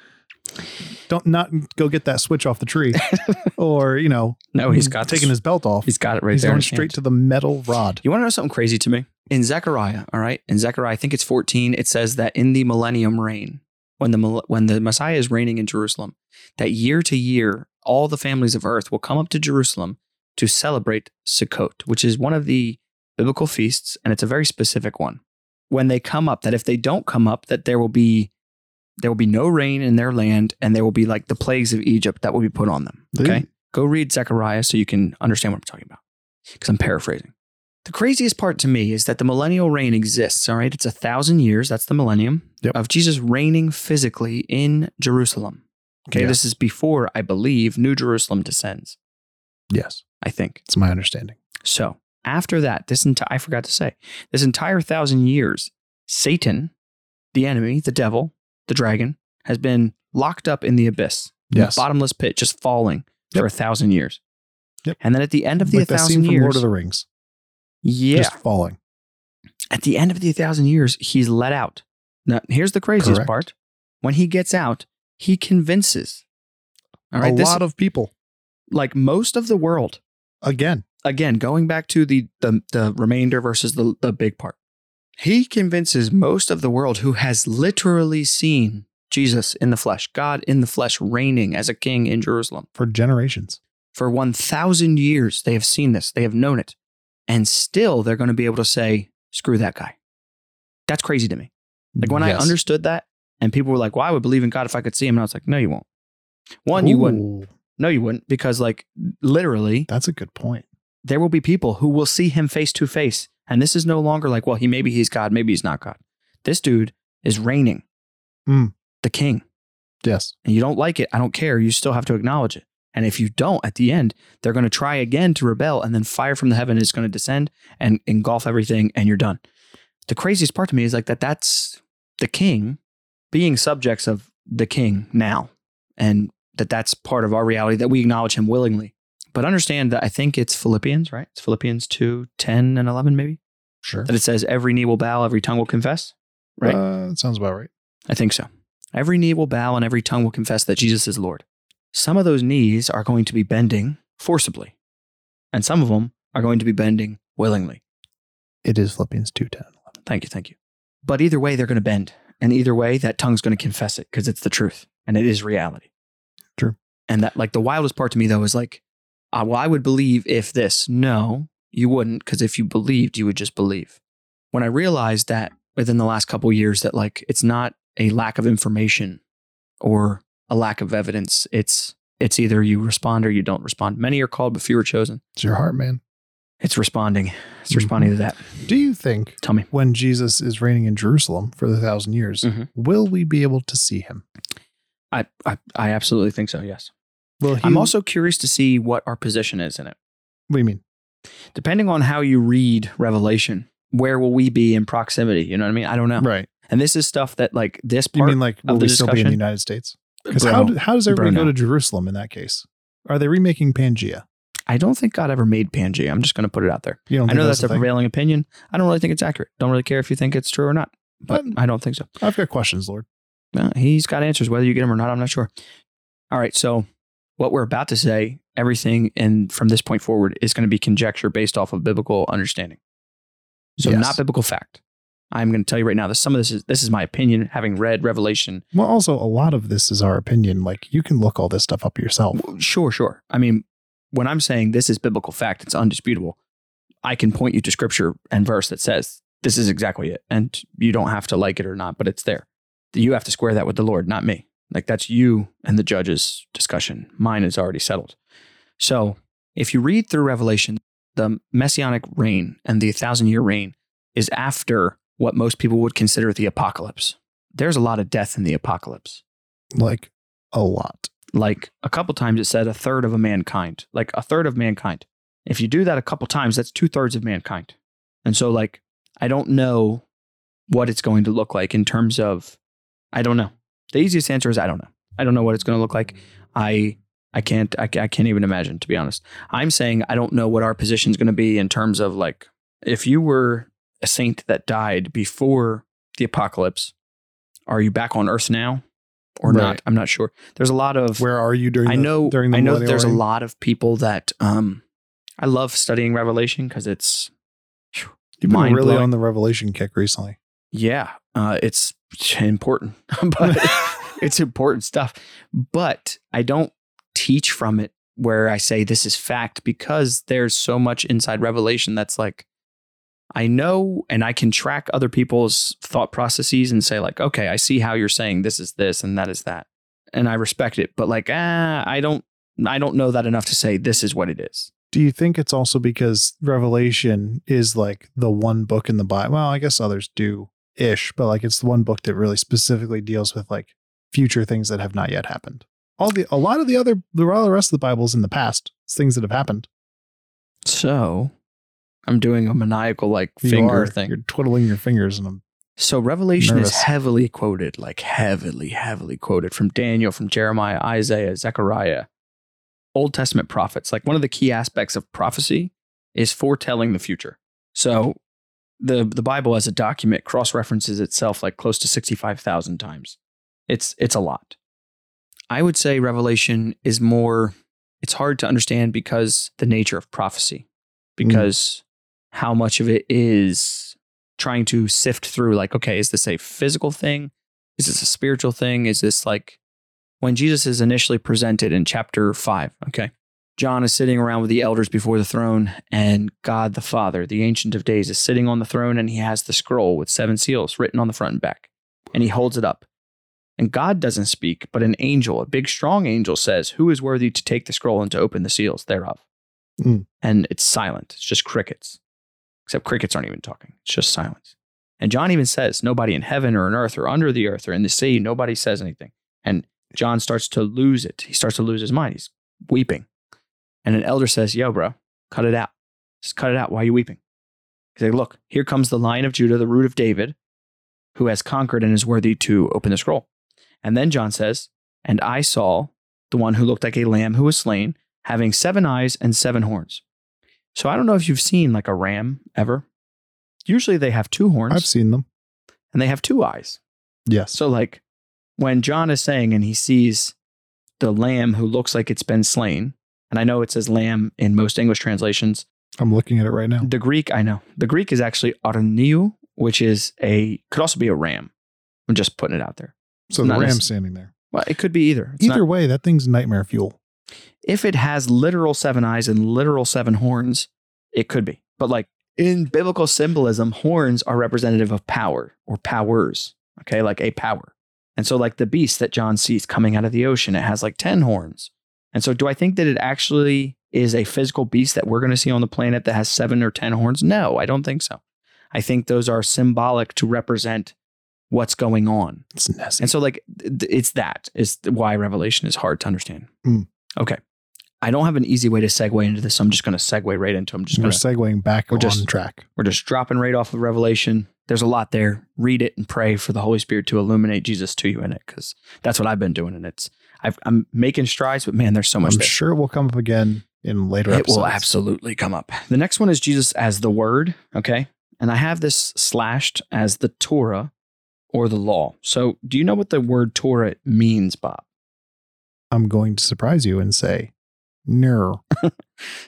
don't not go get that switch off the tree, or you know, No, he's got taking his belt off. He's got it right he's there. in going straight hand. to the metal rod. You want to know something crazy to me? In Zechariah, all right, in Zechariah, I think it's 14, it says that in the millennium reign, when the when the Messiah is reigning in Jerusalem, that year to year, all the families of earth will come up to Jerusalem to celebrate Sukkot, which is one of the biblical feasts, and it's a very specific one. When they come up, that if they don't come up, that there will be there will be no rain in their land, and there will be like the plagues of Egypt that will be put on them. Okay, go read Zechariah so you can understand what I'm talking about, because I'm paraphrasing. The craziest part to me is that the millennial reign exists. All right. It's a thousand years. That's the millennium Yep. of Jesus reigning physically in Jerusalem. Okay. Yeah. This is before, I believe, New Jerusalem descends, Yes, I think. it's my understanding. So after that, this entire, I forgot to say, this entire thousand years, Satan, the enemy, the devil, the dragon, has been locked up in the abyss, Yes. the bottomless pit, just falling for a thousand years. Yep. And then at the end of the like thousand years, Lord of the Rings. yeah, Just falling. at the end of the thousand years, he's let out. Now, here's the craziest Correct. part. When he gets out, he convinces All right. a this, lot of people. like most of the world, Again, again, going back to the the, the remainder versus the, the big part, he convinces most of the world who has literally seen Jesus in the flesh, God in the flesh, reigning as a king in Jerusalem. for generations. For 1,000 years, they have seen this, they have known it. And still, they're going to be able to say, screw that guy. That's crazy to me. Like when I understood that, and people were like, well, I would believe in God if I could see him. And I was like, no, you won't. One, you wouldn't. No, you wouldn't. Because, like, literally, That's a good point. There will be people who will see him face to face. And this is no longer like, well, he maybe he's God, maybe he's not God. This dude is reigning, Mm. the king. Yes. And you don't like it, I don't care. You still have to acknowledge it. And if you don't, at the end, they're going to try again to rebel, and then fire from the heaven is going to descend and engulf everything, and you're done. The craziest part to me is like that that's the king being subjects of the king now, and that that's part of our reality that we acknowledge him willingly. But understand that I think it's Philippians, right? It's Philippians 2 10 and 11, maybe, Sure. that it says, every knee will bow, every tongue will confess, right? Uh, that sounds about right. I think so. Every knee will bow and every tongue will confess that Jesus is Lord. Some of those knees are going to be bending forcibly, and some of them are going to be bending willingly. It is Philippians 2.10. Thank you, thank you. But either way, they're going to bend. And either way, that tongue's going to confess it because it's the truth and it is reality. True. And that, like, the wildest part to me, though, is like, uh, well, I would believe if this. No, you wouldn't, because if you believed, you would just believe. When I realized that within the last couple years, that, like, it's not a lack of information or a lack of evidence, it's, it's either you respond or you don't respond. Many are called, but few are chosen. It's your heart, man. It's responding. It's responding to that. Do you think Tell me. when Jesus is reigning in Jerusalem for the thousand years, Mhm. will we be able to see him? I, I, I absolutely think so, yes. Will he, I'm also curious to see what our position is in it. What do you mean? Depending on how you read Revelation, where will we be in proximity? You know what I mean? I don't know. Right. And this is stuff that, like, this part. You mean like will we still be in the? United States? Because how, how does everybody bro, go to Jerusalem in that case? Are they remaking Pangea? I don't think God ever made Pangea. I'm just going to put it out there. You don't I know that's, the a prevailing opinion. I don't really think it's accurate. Don't really care if you think it's true or not, but Um, I don't think so. I've got questions, Lord. Well, he's got answers. Whether you get them or not, I'm not sure. All right. So, what we're about to say, everything and from this point forward is going to be conjecture based off of biblical understanding. So, Yes. not biblical fact. I'm going to tell you right now that some of this is this is my opinion, having read Revelation. Well, also a lot of this is our opinion. Like you can look all this stuff up yourself. Sure, sure. I mean, when I'm saying this is biblical fact, it's undisputable. I can point you to scripture and verse that says this is exactly it, and you don't have to like it or not, but it's there. You have to square that with the Lord, not me. Like that's you and the judge's discussion. Mine is already settled. So if you read through Revelation, the messianic reign and the thousand year reign is after what most people would consider the apocalypse. There's a lot of death in the apocalypse. Like a lot. Like a couple times it said a third of a mankind, like a third of mankind. If you do that a couple times, that's two thirds of mankind. And so, like, I don't know what it's going to look like in terms of, I don't know. The easiest answer is I don't know. I don't know what it's going to look like. I I can't I, I can't even imagine to be honest. I'm saying I don't know what our position is going to be in terms of like if you were a saint that died before the apocalypse, are you back on Earth now or Right. not? I'm not sure. There's a lot of Where are you during? I the, know during the I know that there's a lot of people that um I love studying Revelation because it's You've been really on the Revelation kick recently. yeah, uh, it's important, but it's important stuff. But I don't teach from it where I say this is fact because there's so much inside Revelation that's like I know and I can track other people's thought processes and say like, okay, I see how you're saying this is this and that is that, and I respect it. But like, ah, I don't, I don't know that enough to say this is what it is. Do you think it's also because Revelation is like the one book in the Bible? Well, I guess others do ish, but like it's the one book that really specifically deals with like future things that have not yet happened. All the a lot of the other the rest of the Bible's in the past. It's things that have happened. So I'm doing a maniacal like You finger are- thing. You're twiddling your fingers and I'm So Revelation Nervous. is heavily quoted, like heavily, heavily quoted from Daniel, from Jeremiah, Isaiah, Zechariah, Old Testament prophets. Like one of the key aspects of prophecy is foretelling the future. So the the Bible as a document cross references itself like close to sixty five thousand times. It's it's a lot. I would say Revelation is more, it's hard to understand because the nature of prophecy, mm. because how much of it is trying to sift through, like, okay, is this a physical thing? Is this a spiritual thing? Is this like when Jesus is initially presented in chapter five? Okay. John is sitting around with the elders before the throne, and God the Father, the Ancient of Days, is sitting on the throne, and he has the scroll with seven seals written on the front and back, and he holds it up. And God doesn't speak, but an angel, a big, strong angel, says, Who is worthy to take the scroll and to open the seals thereof? Mm. And it's silent. It's just crickets, except crickets aren't even talking. It's just silence. And John even says, Nobody in heaven or on earth or under the earth or in the sea, nobody says anything. And John starts to lose it. He starts to lose his mind. He's weeping. And an elder says, Yo, bro, cut it out. Just cut it out. Why are you weeping? He's like, Look, here comes the lion of Judah, the root of David, who has conquered and is worthy to open the scroll. And then John says, And I saw the one who looked like a lamb who was slain, having seven eyes and seven horns. So I don't know if you've seen like a ram ever. Usually they have two horns I've seen them. and they have two eyes. Yes. So, like, when John is saying and he sees the lamb who looks like it's been slain, and I know it says lamb in most English translations. I'm looking at it right now. The Greek, I know. The Greek is actually arniu, which is a, could also be a ram. I'm just putting it out there. So the not ram's standing there. Well, it could be either. It's Either not- way, that thing's nightmare fuel. if it has literal seven eyes and literal seven horns, it could be. But like in biblical symbolism, horns are representative of power or powers. Okay, like a power. And so, like the beast that John sees coming out of the ocean, it has like 10 horns. And so, do I think that it actually is a physical beast that we're going to see on the planet that has seven or 10 horns? No, I don't think so. I think those are symbolic to represent what's going on. It's. And so, like, it's that is why Revelation is hard to understand. Mm. Okay. I don't have an easy way to segue into this. So I'm just going to segue right into. I'm just We're going to. segueing back We're on just- track. We're just dropping right off of Revelation. There's a lot there. Read it and pray for the Holy Spirit to illuminate Jesus to you in it, because that's what I've been doing, and it's I've, I'm making strides. But man, there's so much I'm there. sure it will come up again in later It episodes. will absolutely come up. The next one is Jesus as the Word. Okay, and I have this slashed as the Torah or the law. So, do you know what the word Torah means, Bob? I'm going to surprise you and say, no.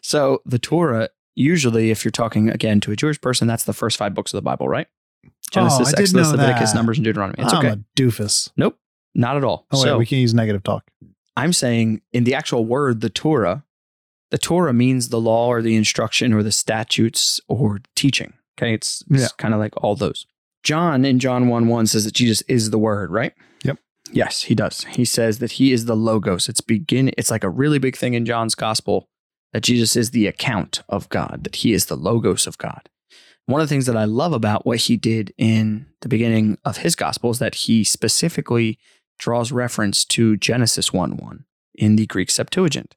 So the Torah, usually, if you're talking again to a Jewish person, that's the first five books of the Bible, right? Oh, Genesis, Oh, Exodus, Leviticus, that. Numbers, and Deuteronomy. It's I'm okay. a doofus. nope, not at all. Oh, wait, we can use negative talk. I'm saying in the actual word, the Torah, the Torah means the law or the instruction or the statutes or teaching. Okay, it's, it's Yeah. kind of like all those. John in John 1 1 says that Jesus is the word, right? Yep. Yes, he does. He says that he is the logos. It's begin it's like a really big thing in John's gospel that Jesus is the account of God, that he is the logos of God. One of the things that I love about what he did in the beginning of his gospel is that he specifically draws reference to Genesis 1 1 in the Greek Septuagint.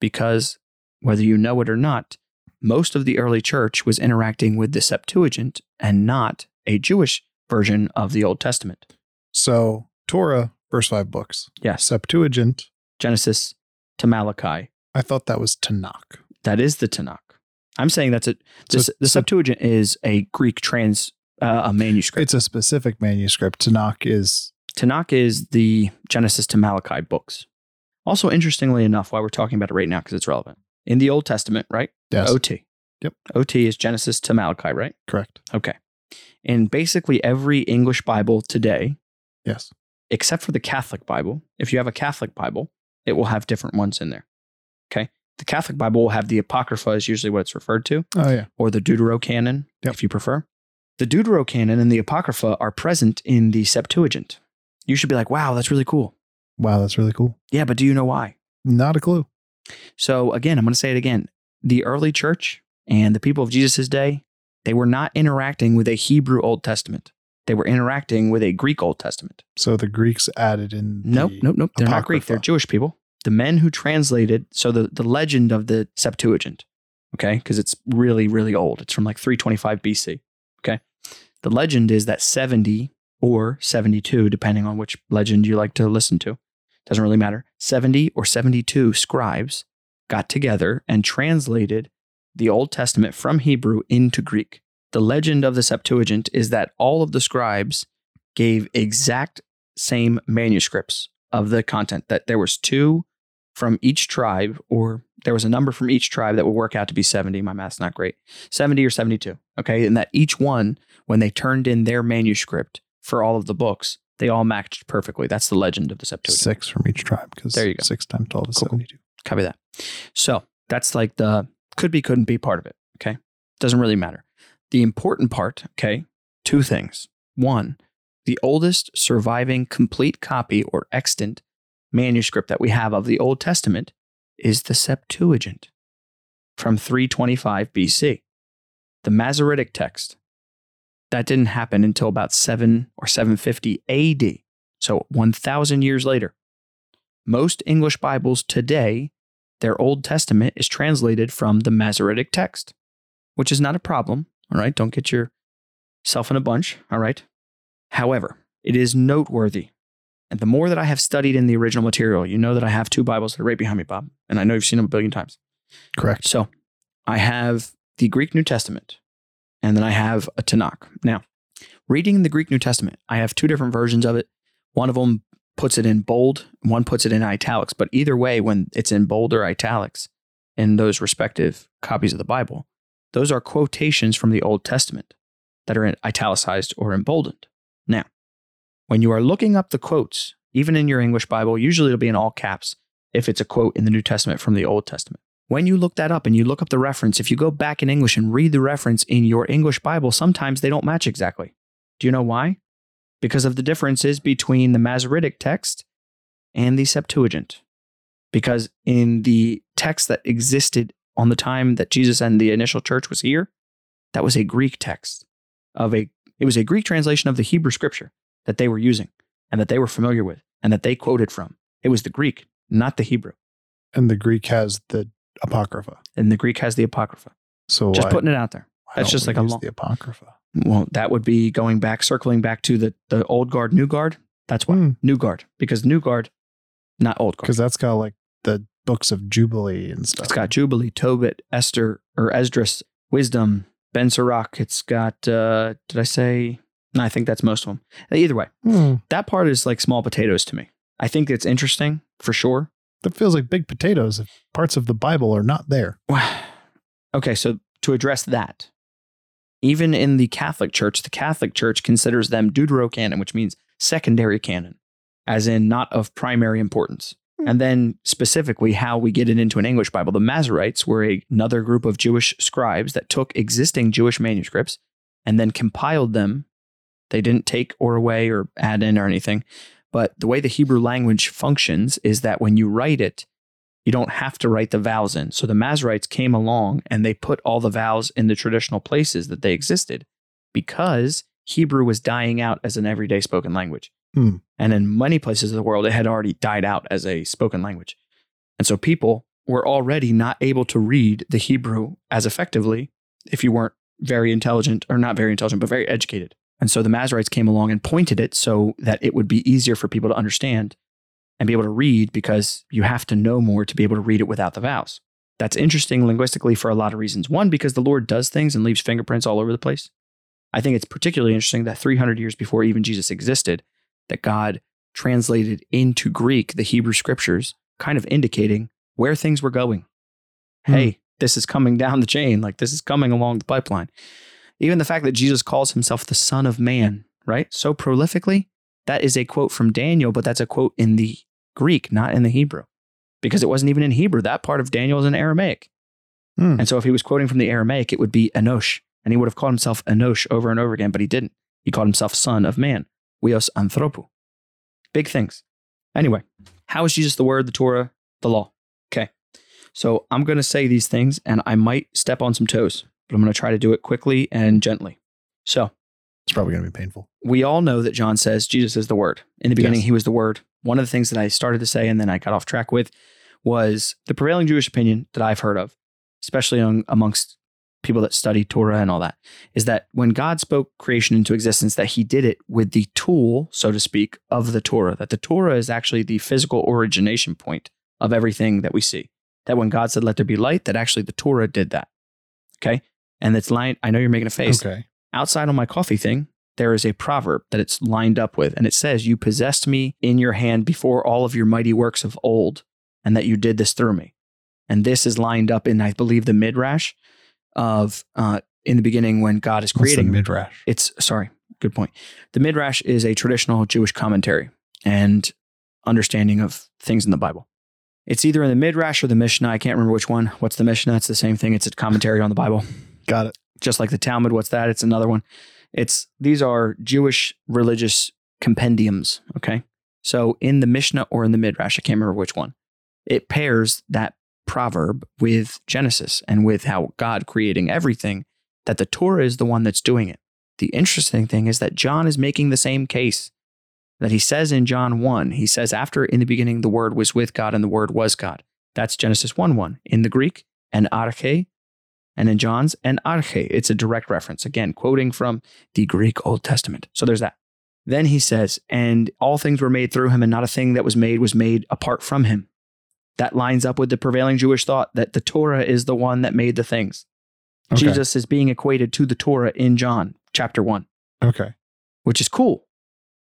Because whether you know it or not, most of the early church was interacting with the Septuagint and not a Jewish version of the Old Testament. So, Torah, first five books. Yes, Septuagint, Genesis to Malachi. I thought that was Tanakh. That is the Tanakh. I'm saying that's a the, So the Sep- Septuagint is a Greek trans uh, a manuscript. It's a specific manuscript. Tanakh is, Tanakh is the Genesis to Malachi books. Also, interestingly enough, why we're talking about it right now because it's relevant in the Old Testament, right? yes, OT. Yep. OT is Genesis to Malachi, right? correct. Okay. In basically every English Bible today, Yes. except for the Catholic Bible, if you have a Catholic Bible, it will have different ones in there. Okay. The Catholic Bible will have the Apocrypha, is usually what it's referred to, Oh, yeah. or the Deuterocanon, Yep. if you prefer. The Deuterocanon and the Apocrypha are present in the Septuagint. You should be like, wow, that's really cool. Wow, that's really cool. Yeah, but do you know why? Not a clue. So again, I'm going to say it again. The early church and the people of Jesus' day, they were not interacting with a Hebrew Old Testament. They were interacting with a Greek Old Testament. So the Greeks added in. Nope, nope, nope. They're not Greek. They're Jewish people. The men who translated, so the, the legend of the Septuagint, okay, because it's really, really old. It's from like 325 BC, okay? The legend is that 70 or 72, depending on which legend you like to listen to, doesn't really matter. 70 or 72 scribes got together and translated the Old Testament from Hebrew into Greek. The legend of the Septuagint is that all of the scribes gave exact same manuscripts of the content that there was two from each tribe or there was a number from each tribe that would work out to be 70 my math's not great 70 or 72 okay and that each one when they turned in their manuscript for all of the books they all matched perfectly. That's the legend of the septuagint. Six from each tribe because There you go. six times 12 is Cool. 72. copy that. So that's like the could be couldn't be part of it okay? Doesn't really matter. The important part okay two things. One the oldest surviving complete copy or extant manuscript that we have of the old testament is the septuagint from 325 bc the masoretic text that didn't happen until about 7 or 750 ad so 1000 years later most english bibles today their Old Testament is translated from the Masoretic text, which is not a problem. All right. Don't get yourself in a bunch. All right. However, it is noteworthy. And the more that I have studied in the original material, you know that I have two Bibles that are right behind me, Bob. And I know you've seen them a billion times. Correct. So I have the Greek New Testament and then I have a Tanakh. Now, reading the Greek New Testament, I have two different versions of it. One of them puts it in bold, one puts it in italics. But either way, when it's in bold or italics in those respective copies of the Bible, those are quotations from the Old Testament that are italicized or emboldened. Now, when you are looking up the quotes, even in your English Bible, usually it'll be in all caps if it's a quote in the New Testament from the Old Testament. When you look that up and you look up the reference, if you go back in English and read the reference in your English Bible, sometimes they don't match exactly. Do you know why? Because of the differences between the Masoretic text and the Septuagint. Because in the text that existed on the time that Jesus and the initial church was here, that was a Greek text of a it was a Greek translation of the Hebrew scripture that they were using and that they were familiar with and that they quoted from. It was the Greek, not the Hebrew. And the Greek has the Apocrypha. And the Greek has the Apocrypha. So Just why- putting it out there. that's just like a long- the Apocrypha. Well, that would be going back, circling back to the, the old guard, new guard. That's why. Hmm. New guard. Because new guard, not old guard. Because that's got like the books of Jubilee and stuff. It's got Jubilee, Tobit, Esther, or Esdras, Wisdom, Ben Sirach. It's got, uh, did I say? No, I think that's most of them. Either way, Hmm. that part is like small potatoes to me. I think it's interesting for sure. That feels like big potatoes if parts of the Bible are not there. okay, so to address that, even in the Catholic Church, the Catholic Church considers them deuterocanon, which means secondary canon, as in not of primary importance. Hmm. And then specifically, how we get it into an English Bible. The Masoretes were a- another group of Jewish scribes that took existing Jewish manuscripts and then compiled them. They didn't take or away or add in or anything. But the way the Hebrew language functions is that when you write it, you don't have to write the vowels in. So the Masoretes came along and they put all the vowels in the traditional places that they existed because Hebrew was dying out as an everyday spoken language. Hmm. And in many places of the world, it had already died out as a spoken language. And so people were already not able to read the Hebrew as effectively if you weren't very intelligent or not very intelligent, but very educated. And so the Masoretes came along and pointed it so that it would be easier for people to understand and be able to read because you have to know more to be able to read it without the vowels. That's interesting linguistically for a lot of reasons. One, because the Lord does things and leaves fingerprints all over the place. I think it's particularly interesting that 300 years before even Jesus existed, that God translated into Greek the Hebrew scriptures, kind of indicating where things were going. Hmm. Hey, this is coming down the chain, like this is coming along the pipeline. Even the fact that Jesus calls himself the Son of Man, right? So prolifically, that is a quote from Daniel, but that's a quote in the Greek, not in the Hebrew, because it wasn't even in Hebrew. That part of Daniel is in Aramaic. Hmm. And so if he was quoting from the Aramaic, it would be Enosh, and he would have called himself Enosh over and over again, but he didn't. He called himself Son of Man, Weos Anthropo. Big things. Anyway, how is Jesus the Word, the Torah, the law? Okay. So I'm going to say these things, and I might step on some toes, but I'm going to try to do it quickly and gently. So It's probably going to be painful. we all know that John says Jesus is the Word. In the beginning, Yes. he was the Word. One of the things that I started to say and then I got off track with was the prevailing Jewish opinion that I've heard of, especially among, amongst people that study Torah and all that, is that when God spoke creation into existence, that he did it with the tool, so to speak, of the Torah, that the Torah is actually the physical origination point of everything that we see. That when God said, let there be light, that actually the Torah did that. Okay. And it's lined. I know you're making a face Okay. outside on my coffee thing, there is a proverb that it's lined up with, and it says, You possessed me in your hand before all of your mighty works of old, and that you did this through me. And this is lined up in, I believe, the midrash of uh, in the beginning when God is What's the creating. midrash? it's sorry, good point. The midrash is a traditional Jewish commentary and understanding of things in the Bible. It's either in the midrash or the Mishnah. I can't remember which one. What's the Mishnah? It's the same thing. It's a commentary on the Bible Got it. just like the Talmud. What's that? It's another one. It's these are Jewish religious compendiums. Okay, so in the Mishnah or in the Midrash, I can't remember which one. It pairs that proverb with Genesis and with how God creating everything. That the Torah is the one that's doing it. The interesting thing is that John is making the same case that he says in John 1. He says, after in the beginning the word was with God and the word was God. That's Genesis 1 1. In the Greek, en arche, and in John's, en arche. It's a direct reference, again, quoting from the Greek Old Testament. So there's that. Then he says, and all things were made through him, and not a thing that was made was made apart from him. That lines up with the prevailing Jewish thought that the Torah is the one that made the things. Okay. Jesus is being equated to the Torah in John chapter 1, Okay. which is cool.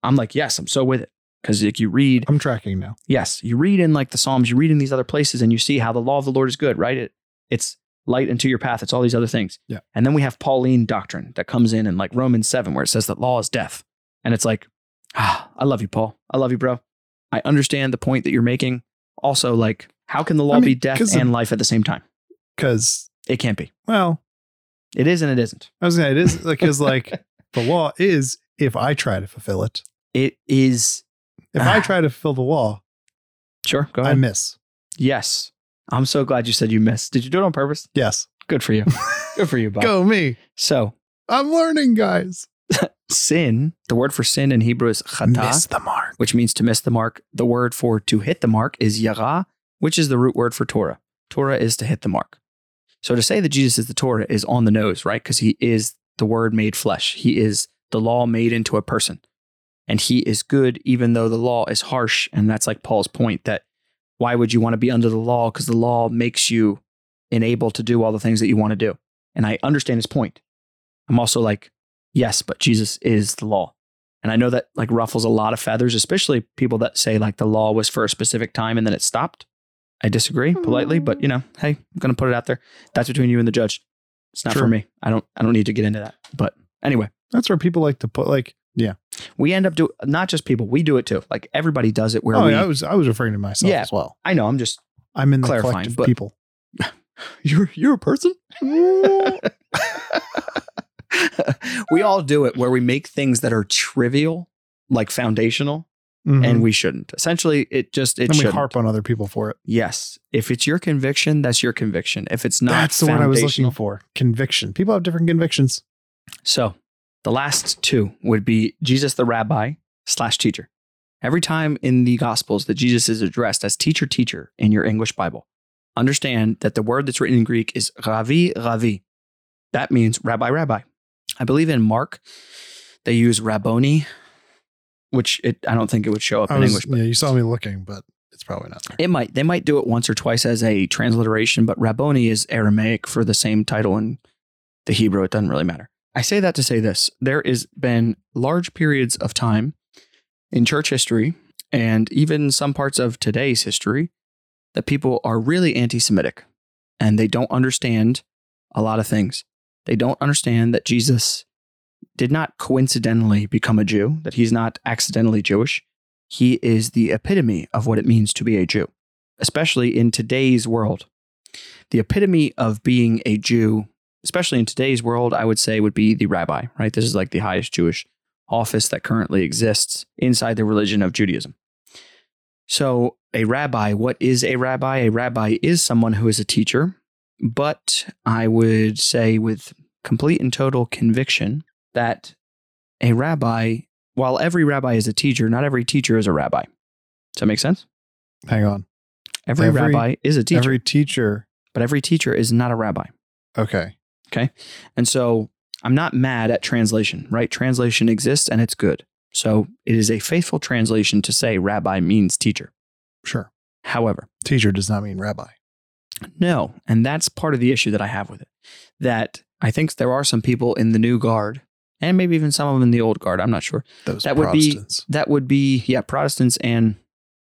I'm like, yes, I'm so with it. Because like you read I'm tracking now. Yes, you read in like the Psalms, you read in these other places, and you see how the law of the Lord is good, right? It, it's light into your path. It's all these other things. Yeah. And then we have Pauline doctrine that comes in in like Romans 7, where it says that law is death. And it's like, ah, I love you, Paul. I love you, bro. I understand the point that you're making. Also, like, how can the law I mean, be death and of- life at the same time? Because, It can't be. well, It is and it isn't. I was going to say it is because, like, the law is if I try to fulfill it. It is. If I try to fulfill the law, Sure, go I miss. yes. I'm so glad you said you missed. Did you do it on purpose? Yes. Good for you. Good for you, Bob. Go me. So, I'm learning, guys. sin, the word for sin in Hebrew is chata. Miss the mark. which means to miss the mark. The word for to hit the mark is yara, which is the root word for Torah. Torah is to hit the mark. So to say that Jesus is the Torah is on the nose, right? Because he is the word made flesh. He is the law made into a person. And he is good, even though the law is harsh. And that's like Paul's point that why would you want to be under the law? Because the law makes you unable to do all the things that you want to do. And I understand his point. I'm also like, yes, but Jesus is the law. And I know that like ruffles a lot of feathers, especially people that say like the law was for a specific time and then it stopped. I disagree politely, but mm. you know, hey, I'm gonna put it out there. That's between you and the judge. It's not Sure. for me. I don't I don't need to get into that. But anyway, That's where people like to put, like, yeah. We end up doing not just people, we do it too. Like everybody does it where oh, we yeah, I was I was referring to myself Yeah. as well. I know, I'm just I'm in the Clarifying, collective but- people. you're you're a person? we all do it where we make things that are trivial, like foundational, Mhm. and we shouldn't. Essentially, it just it then we shouldn't. harp on other people for it. Yes. If it's your conviction, that's your conviction. If it's not That's the one I was looking for. Conviction. People have different convictions. So the last two would be Jesus the rabbi slash teacher. Every time in the Gospels that Jesus is addressed as teacher, teacher in your English Bible, understand that the word that's written in Greek is ravi, ravi. That means rabbi, rabbi. I believe in Mark, they use rabboni, which it, I don't think it would show up I in was, English. But yeah, you saw me looking, but it's probably not there. It might. They might do it once or twice as a transliteration, but Rabboni is Aramaic for the same title in the Hebrew. It doesn't really matter. I say that to say this. There has been large periods of time in church history and even some parts of today's history that people are really anti Semitic and they don't understand a lot of things. They don't understand that Jesus did not coincidentally become a Jew, that he's not accidentally Jewish. He is the epitome of what it means to be a Jew, especially in today's world. The epitome of being a Jew, especially in today's world, I would say would be the rabbi, right? This is like the highest Jewish office that currently exists inside the religion of Judaism. So, a rabbi, what is a rabbi? A rabbi is someone who is a teacher, but I would say with complete and total conviction that a rabbi, while every rabbi is a teacher, not every teacher is a rabbi. Does that make sense? Hang on. Every, Every- rabbi is a teacher, Every teacher. but every teacher is not a rabbi. Okay. And so I'm not mad at translation, right? Translation exists and it's good. So it is a faithful translation to say rabbi means teacher. Sure. However, Teacher does not mean rabbi. no, and that's part of the issue that I have with it. That I think there are some people in the new guard and maybe even some of them in the old guard. I'm not sure. Those That would be- That would be, yeah, Protestants and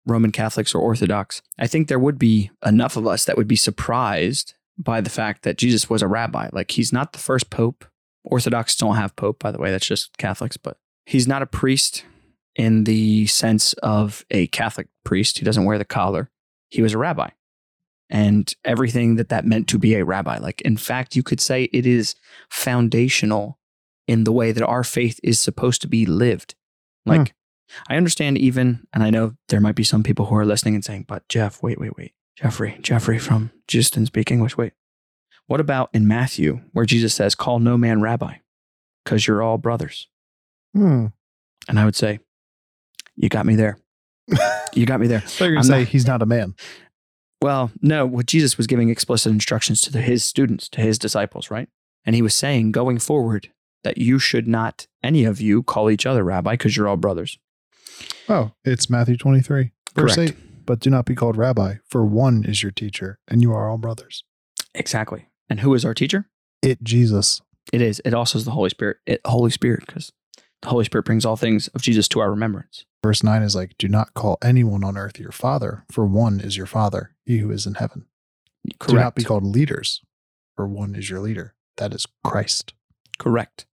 Roman Catholics or Orthodox. I think there would be enough of us that would be surprised by the fact that Jesus was a rabbi. Like he's not the first pope. Orthodox don't have pope, by the way. That's just Catholics, but he's not a priest in the sense of a Catholic priest. He doesn't wear the collar. He was a rabbi. And everything that that meant to be a rabbi. Like, in fact, you could say it is foundational in the way that our faith is supposed to be lived. Like, hmm. I understand even, and I know there might be some people who are listening and saying, but Jeff, wait, wait, wait. Jeffrey, Jeffrey from Jesus didn't speak English. Wait. What about in Matthew where Jesus says, call no man rabbi because you're all brothers? Hmm. And I would say, you got me there. You got me there. So you're gonna say not- he's not a man. Well, no, what Jesus was giving explicit instructions to the, his students, to his disciples, right? And he was saying going forward that you should not, any of you, call each other rabbi because you're all brothers. Oh, it's Matthew 23, verse Correct. 8. But do not be called rabbi, for one is your teacher, and you are all brothers. Exactly. And who is our teacher? It, Jesus. It is. It also is the Holy Spirit. It, Holy Spirit, because the Holy Spirit brings all things of Jesus to our remembrance. Verse 9 is like, do not call anyone on earth your father, for one is your father, he who is in heaven. Correct. Do not be called leaders, for one is your leader. That is Christ. Correct.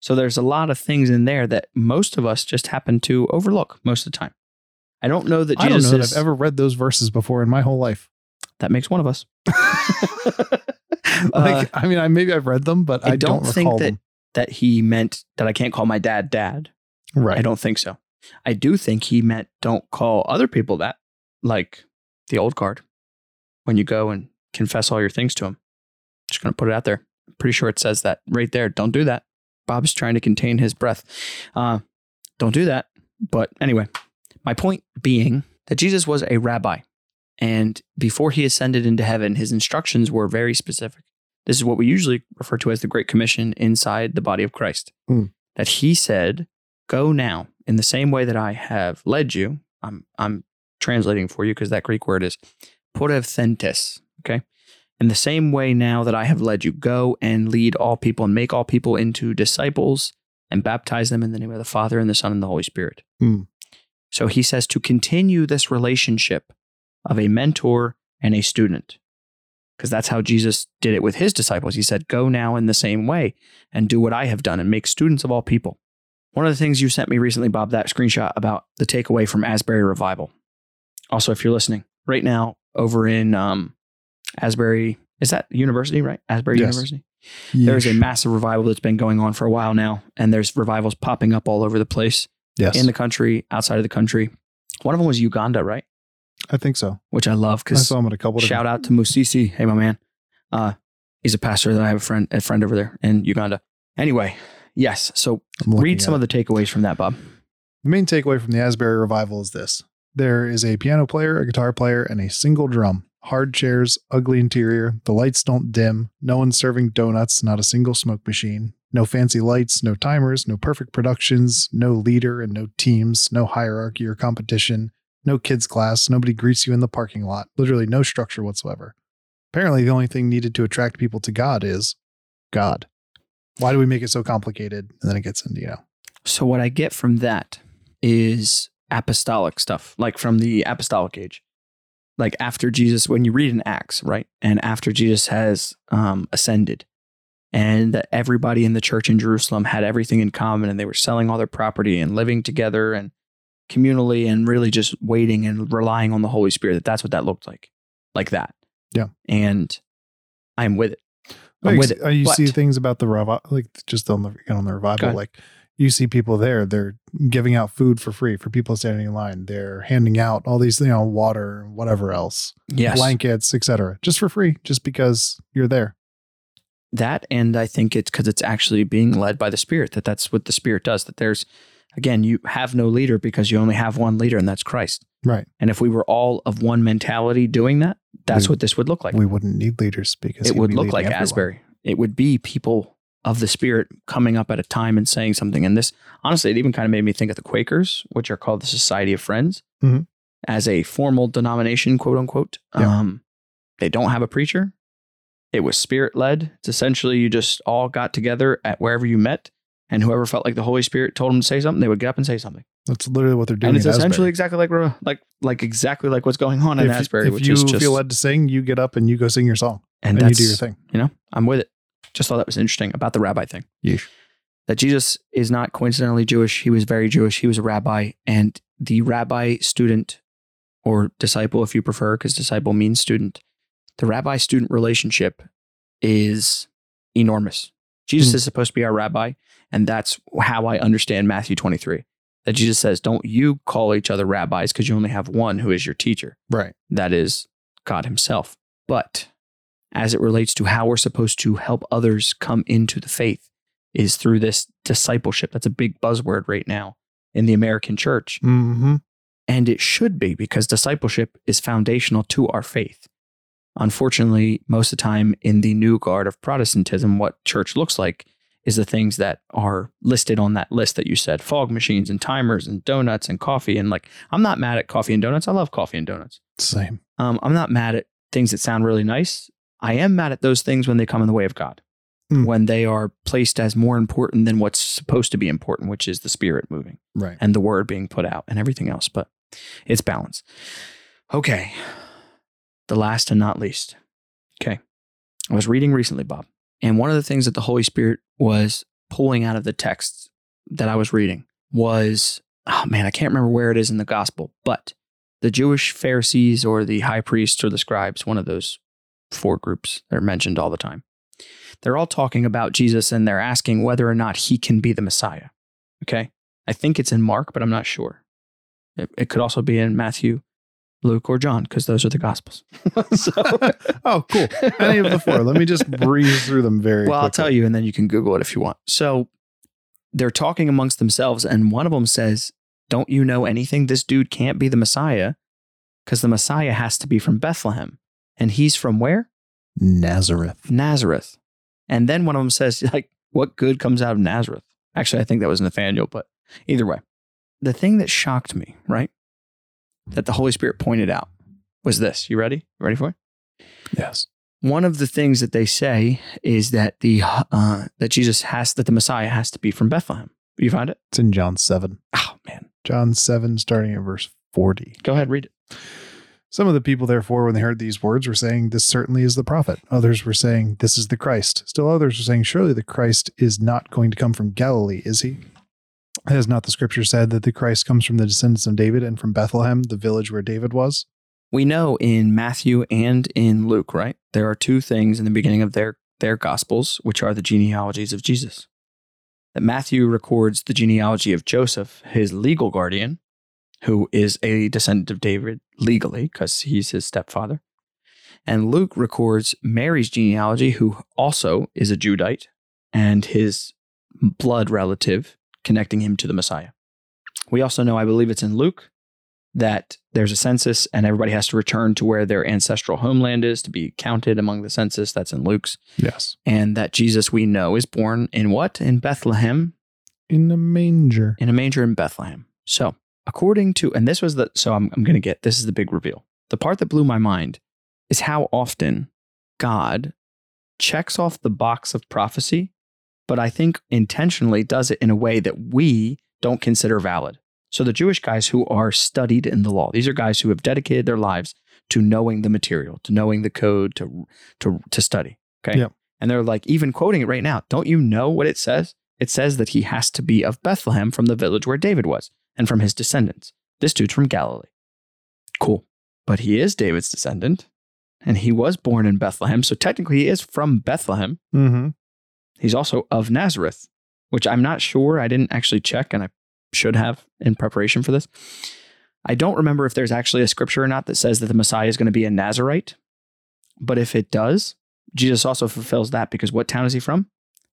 So there's a lot of things in there that most of us just happen to overlook most of the time. I don't know that I don't Jesus know that I've ever read those verses before in my whole life. that makes one of us. like, I mean, I maybe I've read them, but I, I don't don't, think that- them. that he meant that I can't call my dad dad. Right. I don't think so. I do think he meant don't call other people that, like the old guard, when you go and confess all your things to him. Just going to put it out there. I'm pretty sure it says that right there. Don't do that. Bob's trying to contain his breath. Uh, don't do that. But anyway, my point being that Jesus was a rabbi. And before he ascended into heaven, his instructions were very specific. This is what we usually refer to as the Great Commission inside the body of Christ. Hmm. That he said, Go now in the same way that I have led you. I'm, I'm translating for you because that Greek word is poreuthentes. Okay. In the same way now that I have led you, go and lead all people and make all people into disciples and baptize them in the name of the Father and the Son and the Holy Spirit. Hmm. So he says to continue this relationship of a mentor and a student. Because that's how Jesus did it with his disciples. He said, Go now in the same way and do what I have done and make students of all people. One of the things you sent me recently, Bob, that screenshot about the takeaway from Asbury Revival. Also, if you're listening, right now over in um, Asbury, is that university, right? Asbury Yes. University? There's a massive revival that's been going on for a while now, and there's revivals popping up all over the place yes. in the country, outside of the country. One of them was Uganda, right? I think so. Which I love because I saw him at a couple. shout out to Musisi. Hey, my man. Uh, he's a pastor that I have a friend, a friend over there in Uganda. Anyway, yes. So read some of the takeaways from that, Bob. The main takeaway from the Asbury revival is this there is a piano player, a guitar player, and a single drum. Hard chairs, ugly interior, the lights don't dim, no one serving donuts, not a single smoke machine, no fancy lights, no timers, no perfect productions, no leader and no teams, no hierarchy or competition, no kids' class, nobody greets you in the parking lot, literally no structure whatsoever. Apparently, the only thing needed to attract people to God is God. Why do we make it so complicated? And then it gets into, you know, So what I get from that is apostolic stuff, like from the apostolic age. Like after Jesus, when you read in Acts, right? And after Jesus has um, ascended, and that everybody in the church in Jerusalem had everything in common and they were selling all their property and living together and communally and really just waiting and relying on the Holy Spirit, that that's what that looked like. Like that. Yeah. And I'm with it. I'm with it. uh, you see things about the revival, like just on the on the revival, like you see people there. They're giving out food for free for people standing in line. They're handing out all these, you know, water, whatever else, yes. blankets, etc., just for free, just because you're there. That and i think it's because it's actually being led by the spirit that that's what the spirit does that there's again you have no leader because you only have one leader and that's christ Right. and if we were all of one mentality doing that that's We- what this would look like we wouldn't need leaders because it he'd be look like everyone. asbury it would be people of the spirit coming up at a time and saying something and this honestly it even kind of made me think of the quakers which are called the society of friends Mhm. as a formal denomination quote unquote Yeah. um, they don't have a preacher it was spirit led it's essentially you just all got together at wherever you met And whoever felt like the Holy Spirit told them to say something, they would get up and say something. That's literally what they're doing. and it's essentially Asbury. exactly like like like exactly like what's going on in if, Asbury, if which you is just feel led to sing, you get up and you go sing your song and and, you do your thing. you know I'm with it. Just thought that was interesting about the rabbi thing. Yeesh. That Jesus is not coincidentally Jewish. He was very Jewish. He was a rabbi, and the rabbi student or disciple, if you prefer, because disciple means student. The rabbi student relationship is enormous. Jesus Hmm. is supposed to be our rabbi, and that's how I understand Matthew 23. That Jesus says, Don't you call each other rabbis because you only have one who is your teacher. Right. That is God Himself. But as it relates to how we're supposed to help others come into the faith, is through this discipleship. That's a big buzzword right now in the American church. Mm-hmm. And it should be because discipleship is foundational to our faith. Unfortunately, most of the time in the new guard of Protestantism, what church looks like is the things that are listed on that list that you said fog machines and timers and donuts and coffee. And like, I'm not mad at coffee and donuts. I love coffee and donuts. Same. Um, I'm not mad at things that sound really nice. I am mad at those things when they come in the way of God, Hmm. when they are placed as more important than what's supposed to be important, which is the spirit moving Right. and the word being put out and everything else. But it's balance. Okay. The last and not least. Okay. I was reading recently, Bob, and one of the things that the Holy Spirit was pulling out of the texts that I was reading was, oh man, I can't remember where it is in the gospel, but the Jewish Pharisees or the high priests or the scribes, one of those four groups that are mentioned all the time, they're all talking about Jesus and they're asking whether or not he can be the Messiah. Okay. I think it's in Mark, but I'm not sure. It, it could also be in Matthew, Luke, or John, because those are the Gospels. so, oh, cool. Any of the four. Let me just breeze through them very well, I'll tell you, and then you can Google it if you want. So they're talking amongst themselves, and one of them says, Don't you know anything? This dude can't be the Messiah because the Messiah has to be from Bethlehem. And he's from where? Nazareth. Nazareth. And then one of them says, like, what good comes out of Nazareth? Actually, I think that was Nathaniel, but either way. The thing that shocked me, right? That the Holy Spirit pointed out was this. You ready? Ready for it? Yes. One of the things that they say is that the uh, that Jesus has that the Messiah has to be from Bethlehem. You find it? It's in John 7. Oh man, John 7, starting at verse 40. go ahead, read it. Some of the people, therefore, when they heard these words, were saying, This certainly is the prophet. Others were saying, This is the Christ. Still others were saying, Surely the Christ is not going to come from Galilee, is he? Has not the scripture said that the Christ comes from the descendants of David and from Bethlehem, the village where David was? We know in Matthew and in Luke, right? There are two things in the beginning of their their gospels, which are the genealogies of Jesus. That Matthew records the genealogy of Joseph, his legal guardian, who is a descendant of David legally because he's his stepfather. And Luke records Mary's genealogy, who also is a Judite, and his blood relative connecting him to the Messiah. We also know, I believe it's in Luke, that there's a census and everybody has to return to where their ancestral homeland is to be counted among the census. That's in Luke's. Yes. And that Jesus, we know, is born in what? In Bethlehem, In a manger. in a manger in Bethlehem. So, according to, and this was the, so I'm, I'm going to get, this is the big reveal. The part that blew my mind is how often God checks off the box of prophecy, but I think intentionally does it in a way that we don't consider valid. So, the Jewish guys who are studied in the law, these are guys who have dedicated their lives to knowing the material, to knowing the code, to, to, to study. Okay. Yep. And they're like, even quoting it right now, don't you know what it says? It says that he has to be of Bethlehem from the village where David was and from his descendants. This dude's from Galilee. Cool. But he is David's descendant and he was born in Bethlehem. So technically, he is from Bethlehem. Mm-hmm. He's also of Nazareth, which I'm not sure. I didn't actually check and I should have in preparation for this. I don't remember if there's actually a scripture or not that says that the Messiah is going to be a Nazarite. But if it does, Jesus also fulfills that because what town is he from?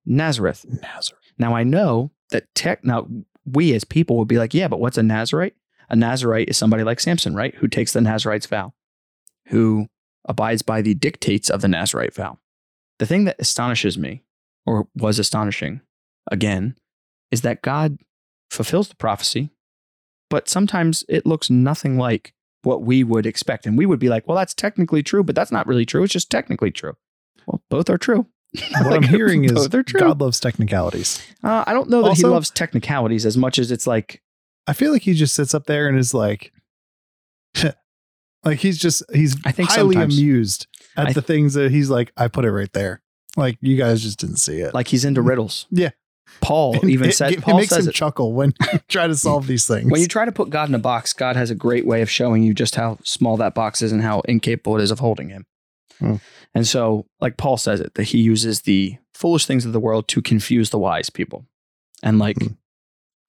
Nazareth. Nazareth. Now I know that tech now we as people would be like, yeah, but what's a Nazarite? A Nazarite is somebody like Samson, right? Who takes the Nazarite's vow, who abides by the dictates of the Nazarite vow. The thing that astonishes me, or was astonishing again, is that God fulfills the prophecy, but sometimes it looks nothing like what we would expect. And we would be like, well, that's technically true, but that's not really true. It's just technically true. Well, both are true. What I'm hearing is both are true. God loves technicalities. Uh, I don't know that he loves technicalities as much as it's like I feel like he just sits up there and is like, like he's just he's I think highly sometimes- amused at the things that he's like. I put it right there. Like you guys just didn't see it. like he's into riddles. Yeah. Paul And even it, said it, Paul makes says him it. chuckle when you try to solve these things. When you try to put God in a box, God has a great way of showing you just how small that box is and how incapable it is of holding him. Hmm. And so, like Paul says it, that he uses the foolish things of the world to confuse the wise people. And like, Hmm.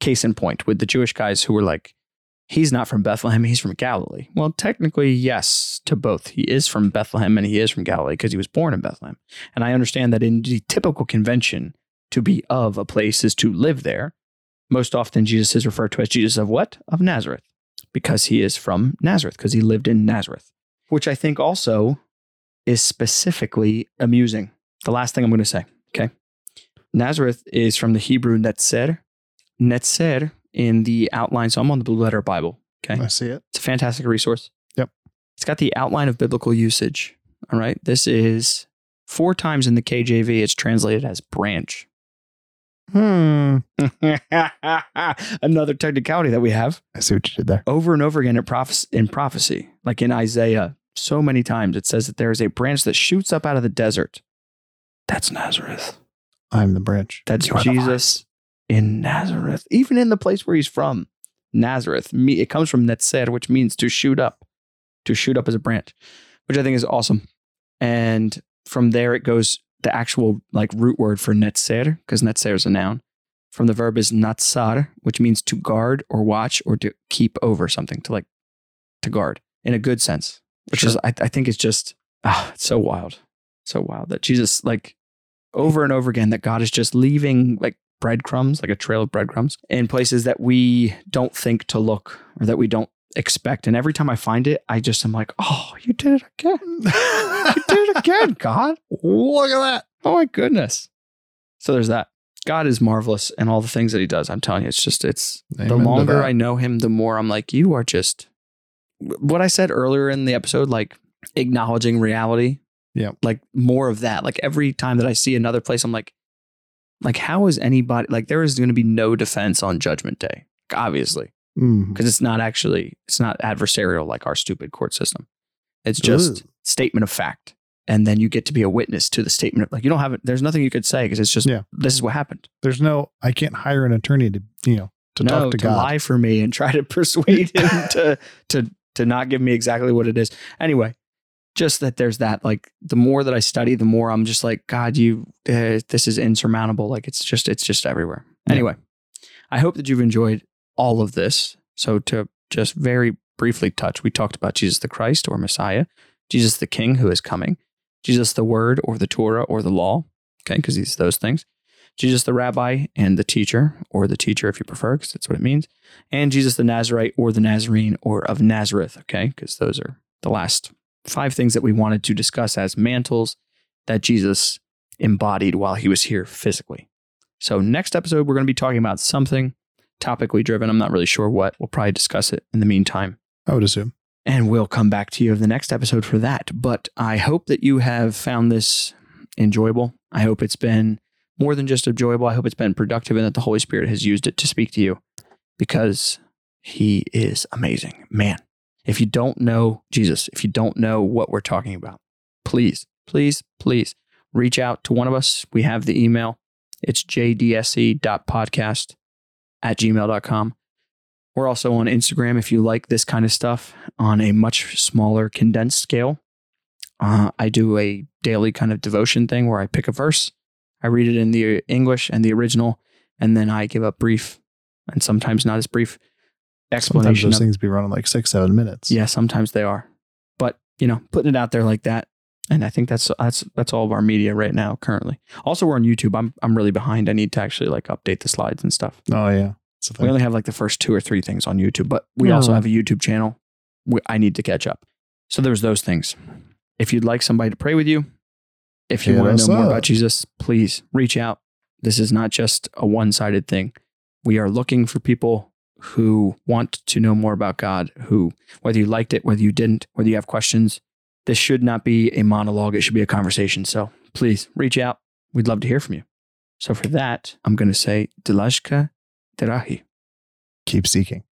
case in point, with the Jewish guys who were like, he's not from Bethlehem, he's from Galilee. Well, technically, yes, to both. He is from Bethlehem and he is from Galilee because he was born in Bethlehem. And I understand that in the typical convention, to be of a place is to live there. Most often, Jesus is referred to as Jesus of what? Of Nazareth, because he is from Nazareth, because he lived in Nazareth, which I think also is specifically amusing. The last thing I'm going to say, okay? Nazareth is from the Hebrew Netzer. Netzer in the outline. So I'm on the Blue Letter Bible, okay? I see it. It's a fantastic resource. Yep. It's got the outline of biblical usage. All right. This is four times in the KJV, it's translated as branch. Hmm. Another technicality that we have I see what you did there. over and over again in, prophes- in prophecy, like in Isaiah, so many times it says that there is a branch that shoots up out of the desert. That's Nazareth. I'm the branch. That's You are the. Jesus in Nazareth, even in the place where he's from, Nazareth. It comes from Netzer, which means to shoot up, to shoot up as a branch, which I think is awesome. And from there, it goes the actual like root word for Netzer, because Netzer is a noun. From the verb is natsar, which means to guard or watch or to keep over something, to like to guard in a good sense, which is I, I think it's just ah, it's so wild, so wild that Jesus like over and over again that God is just leaving like breadcrumbs, like a trail of breadcrumbs in places that we don't think to look or that we don't expect. And every time I find it, I just am like, oh, you did it again. You did it again, God. Look at that. Oh my goodness. So there's that. God is marvelous and all the things that he does. I'm telling you, it's just, it's Amen the longer. I know him, the more I'm like, you are just what I said earlier in the episode, like acknowledging reality. Yeah. Like more of that. Like every time that I see another place, I'm like, like, how is anybody like there is going to be no defense on judgment day, obviously, mm. because it's not actually, it's not adversarial like our stupid court system. It's just Ooh. statement of fact. And then you get to be a witness to the statement of like, you don't have it. There's nothing you could say because it's just, Yeah. this is what happened There's no. I can't hire an attorney to you know to no, talk to, to God. lie for me and try to persuade him to to to not give me exactly what it is. Anyway, just that there's that. Like the more that I study, the more I'm just like, God, you, uh, this is insurmountable. Like it's just it's just everywhere. Yeah. Anyway, I hope that you've enjoyed all of this. So to just very briefly touch, we talked about Jesus the Christ or Messiah, Jesus the King who is coming, Jesus the Word or the Torah or the Law. Okay, because he's those things. Jesus the rabbi and the teacher, or the teacher if you prefer, because that's what it means, and Jesus the Nazarite or the Nazarene or of Nazareth, okay, because those are the last five things that we wanted to discuss as mantles that Jesus embodied while he was here physically. So, next episode, we're going to be talking about something topically driven. I'm not really sure what. We'll probably discuss it in the meantime. I would assume. And we'll come back to you of the next episode for that. But I hope that you have found this enjoyable. I hope it's been more than just enjoyable. I hope it's been productive and that the Holy Spirit has used it to speak to you because he is amazing. Man, if you don't know Jesus, if you don't know what we're talking about, please, please, please reach out to one of us. We have the email. It's jdse.podcast at gmail.com. We're also on Instagram if you like this kind of stuff on a much smaller, condensed scale. Uh, I do a daily kind of devotion thing where I pick a verse, I read it in the English and the original, and then I give a brief and sometimes not as brief Sometimes those Of, things be running like six, seven minutes. yeah, sometimes they are, but you know, putting it out there like that, and I think that's that's that's all of our media right now currently. Also, we're on YouTube. I'm I'm really behind. I need to actually like update the slides and stuff. Oh yeah. We only have like the first two or three things on YouTube, but we Yeah. also have a YouTube channel. We, I need to catch up. So there's those things. If you'd like somebody to pray with you, if you Hit want to know more up. about Jesus, please reach out. This is not just a one sided thing. We are looking for people who want to know more about God, who, whether you liked it, whether you didn't, whether you have questions, this should not be a monologue. It should be a conversation. So please reach out. we'd love to hear from you. So for that, I'm going to say Delashka Terahi. Keep seeking.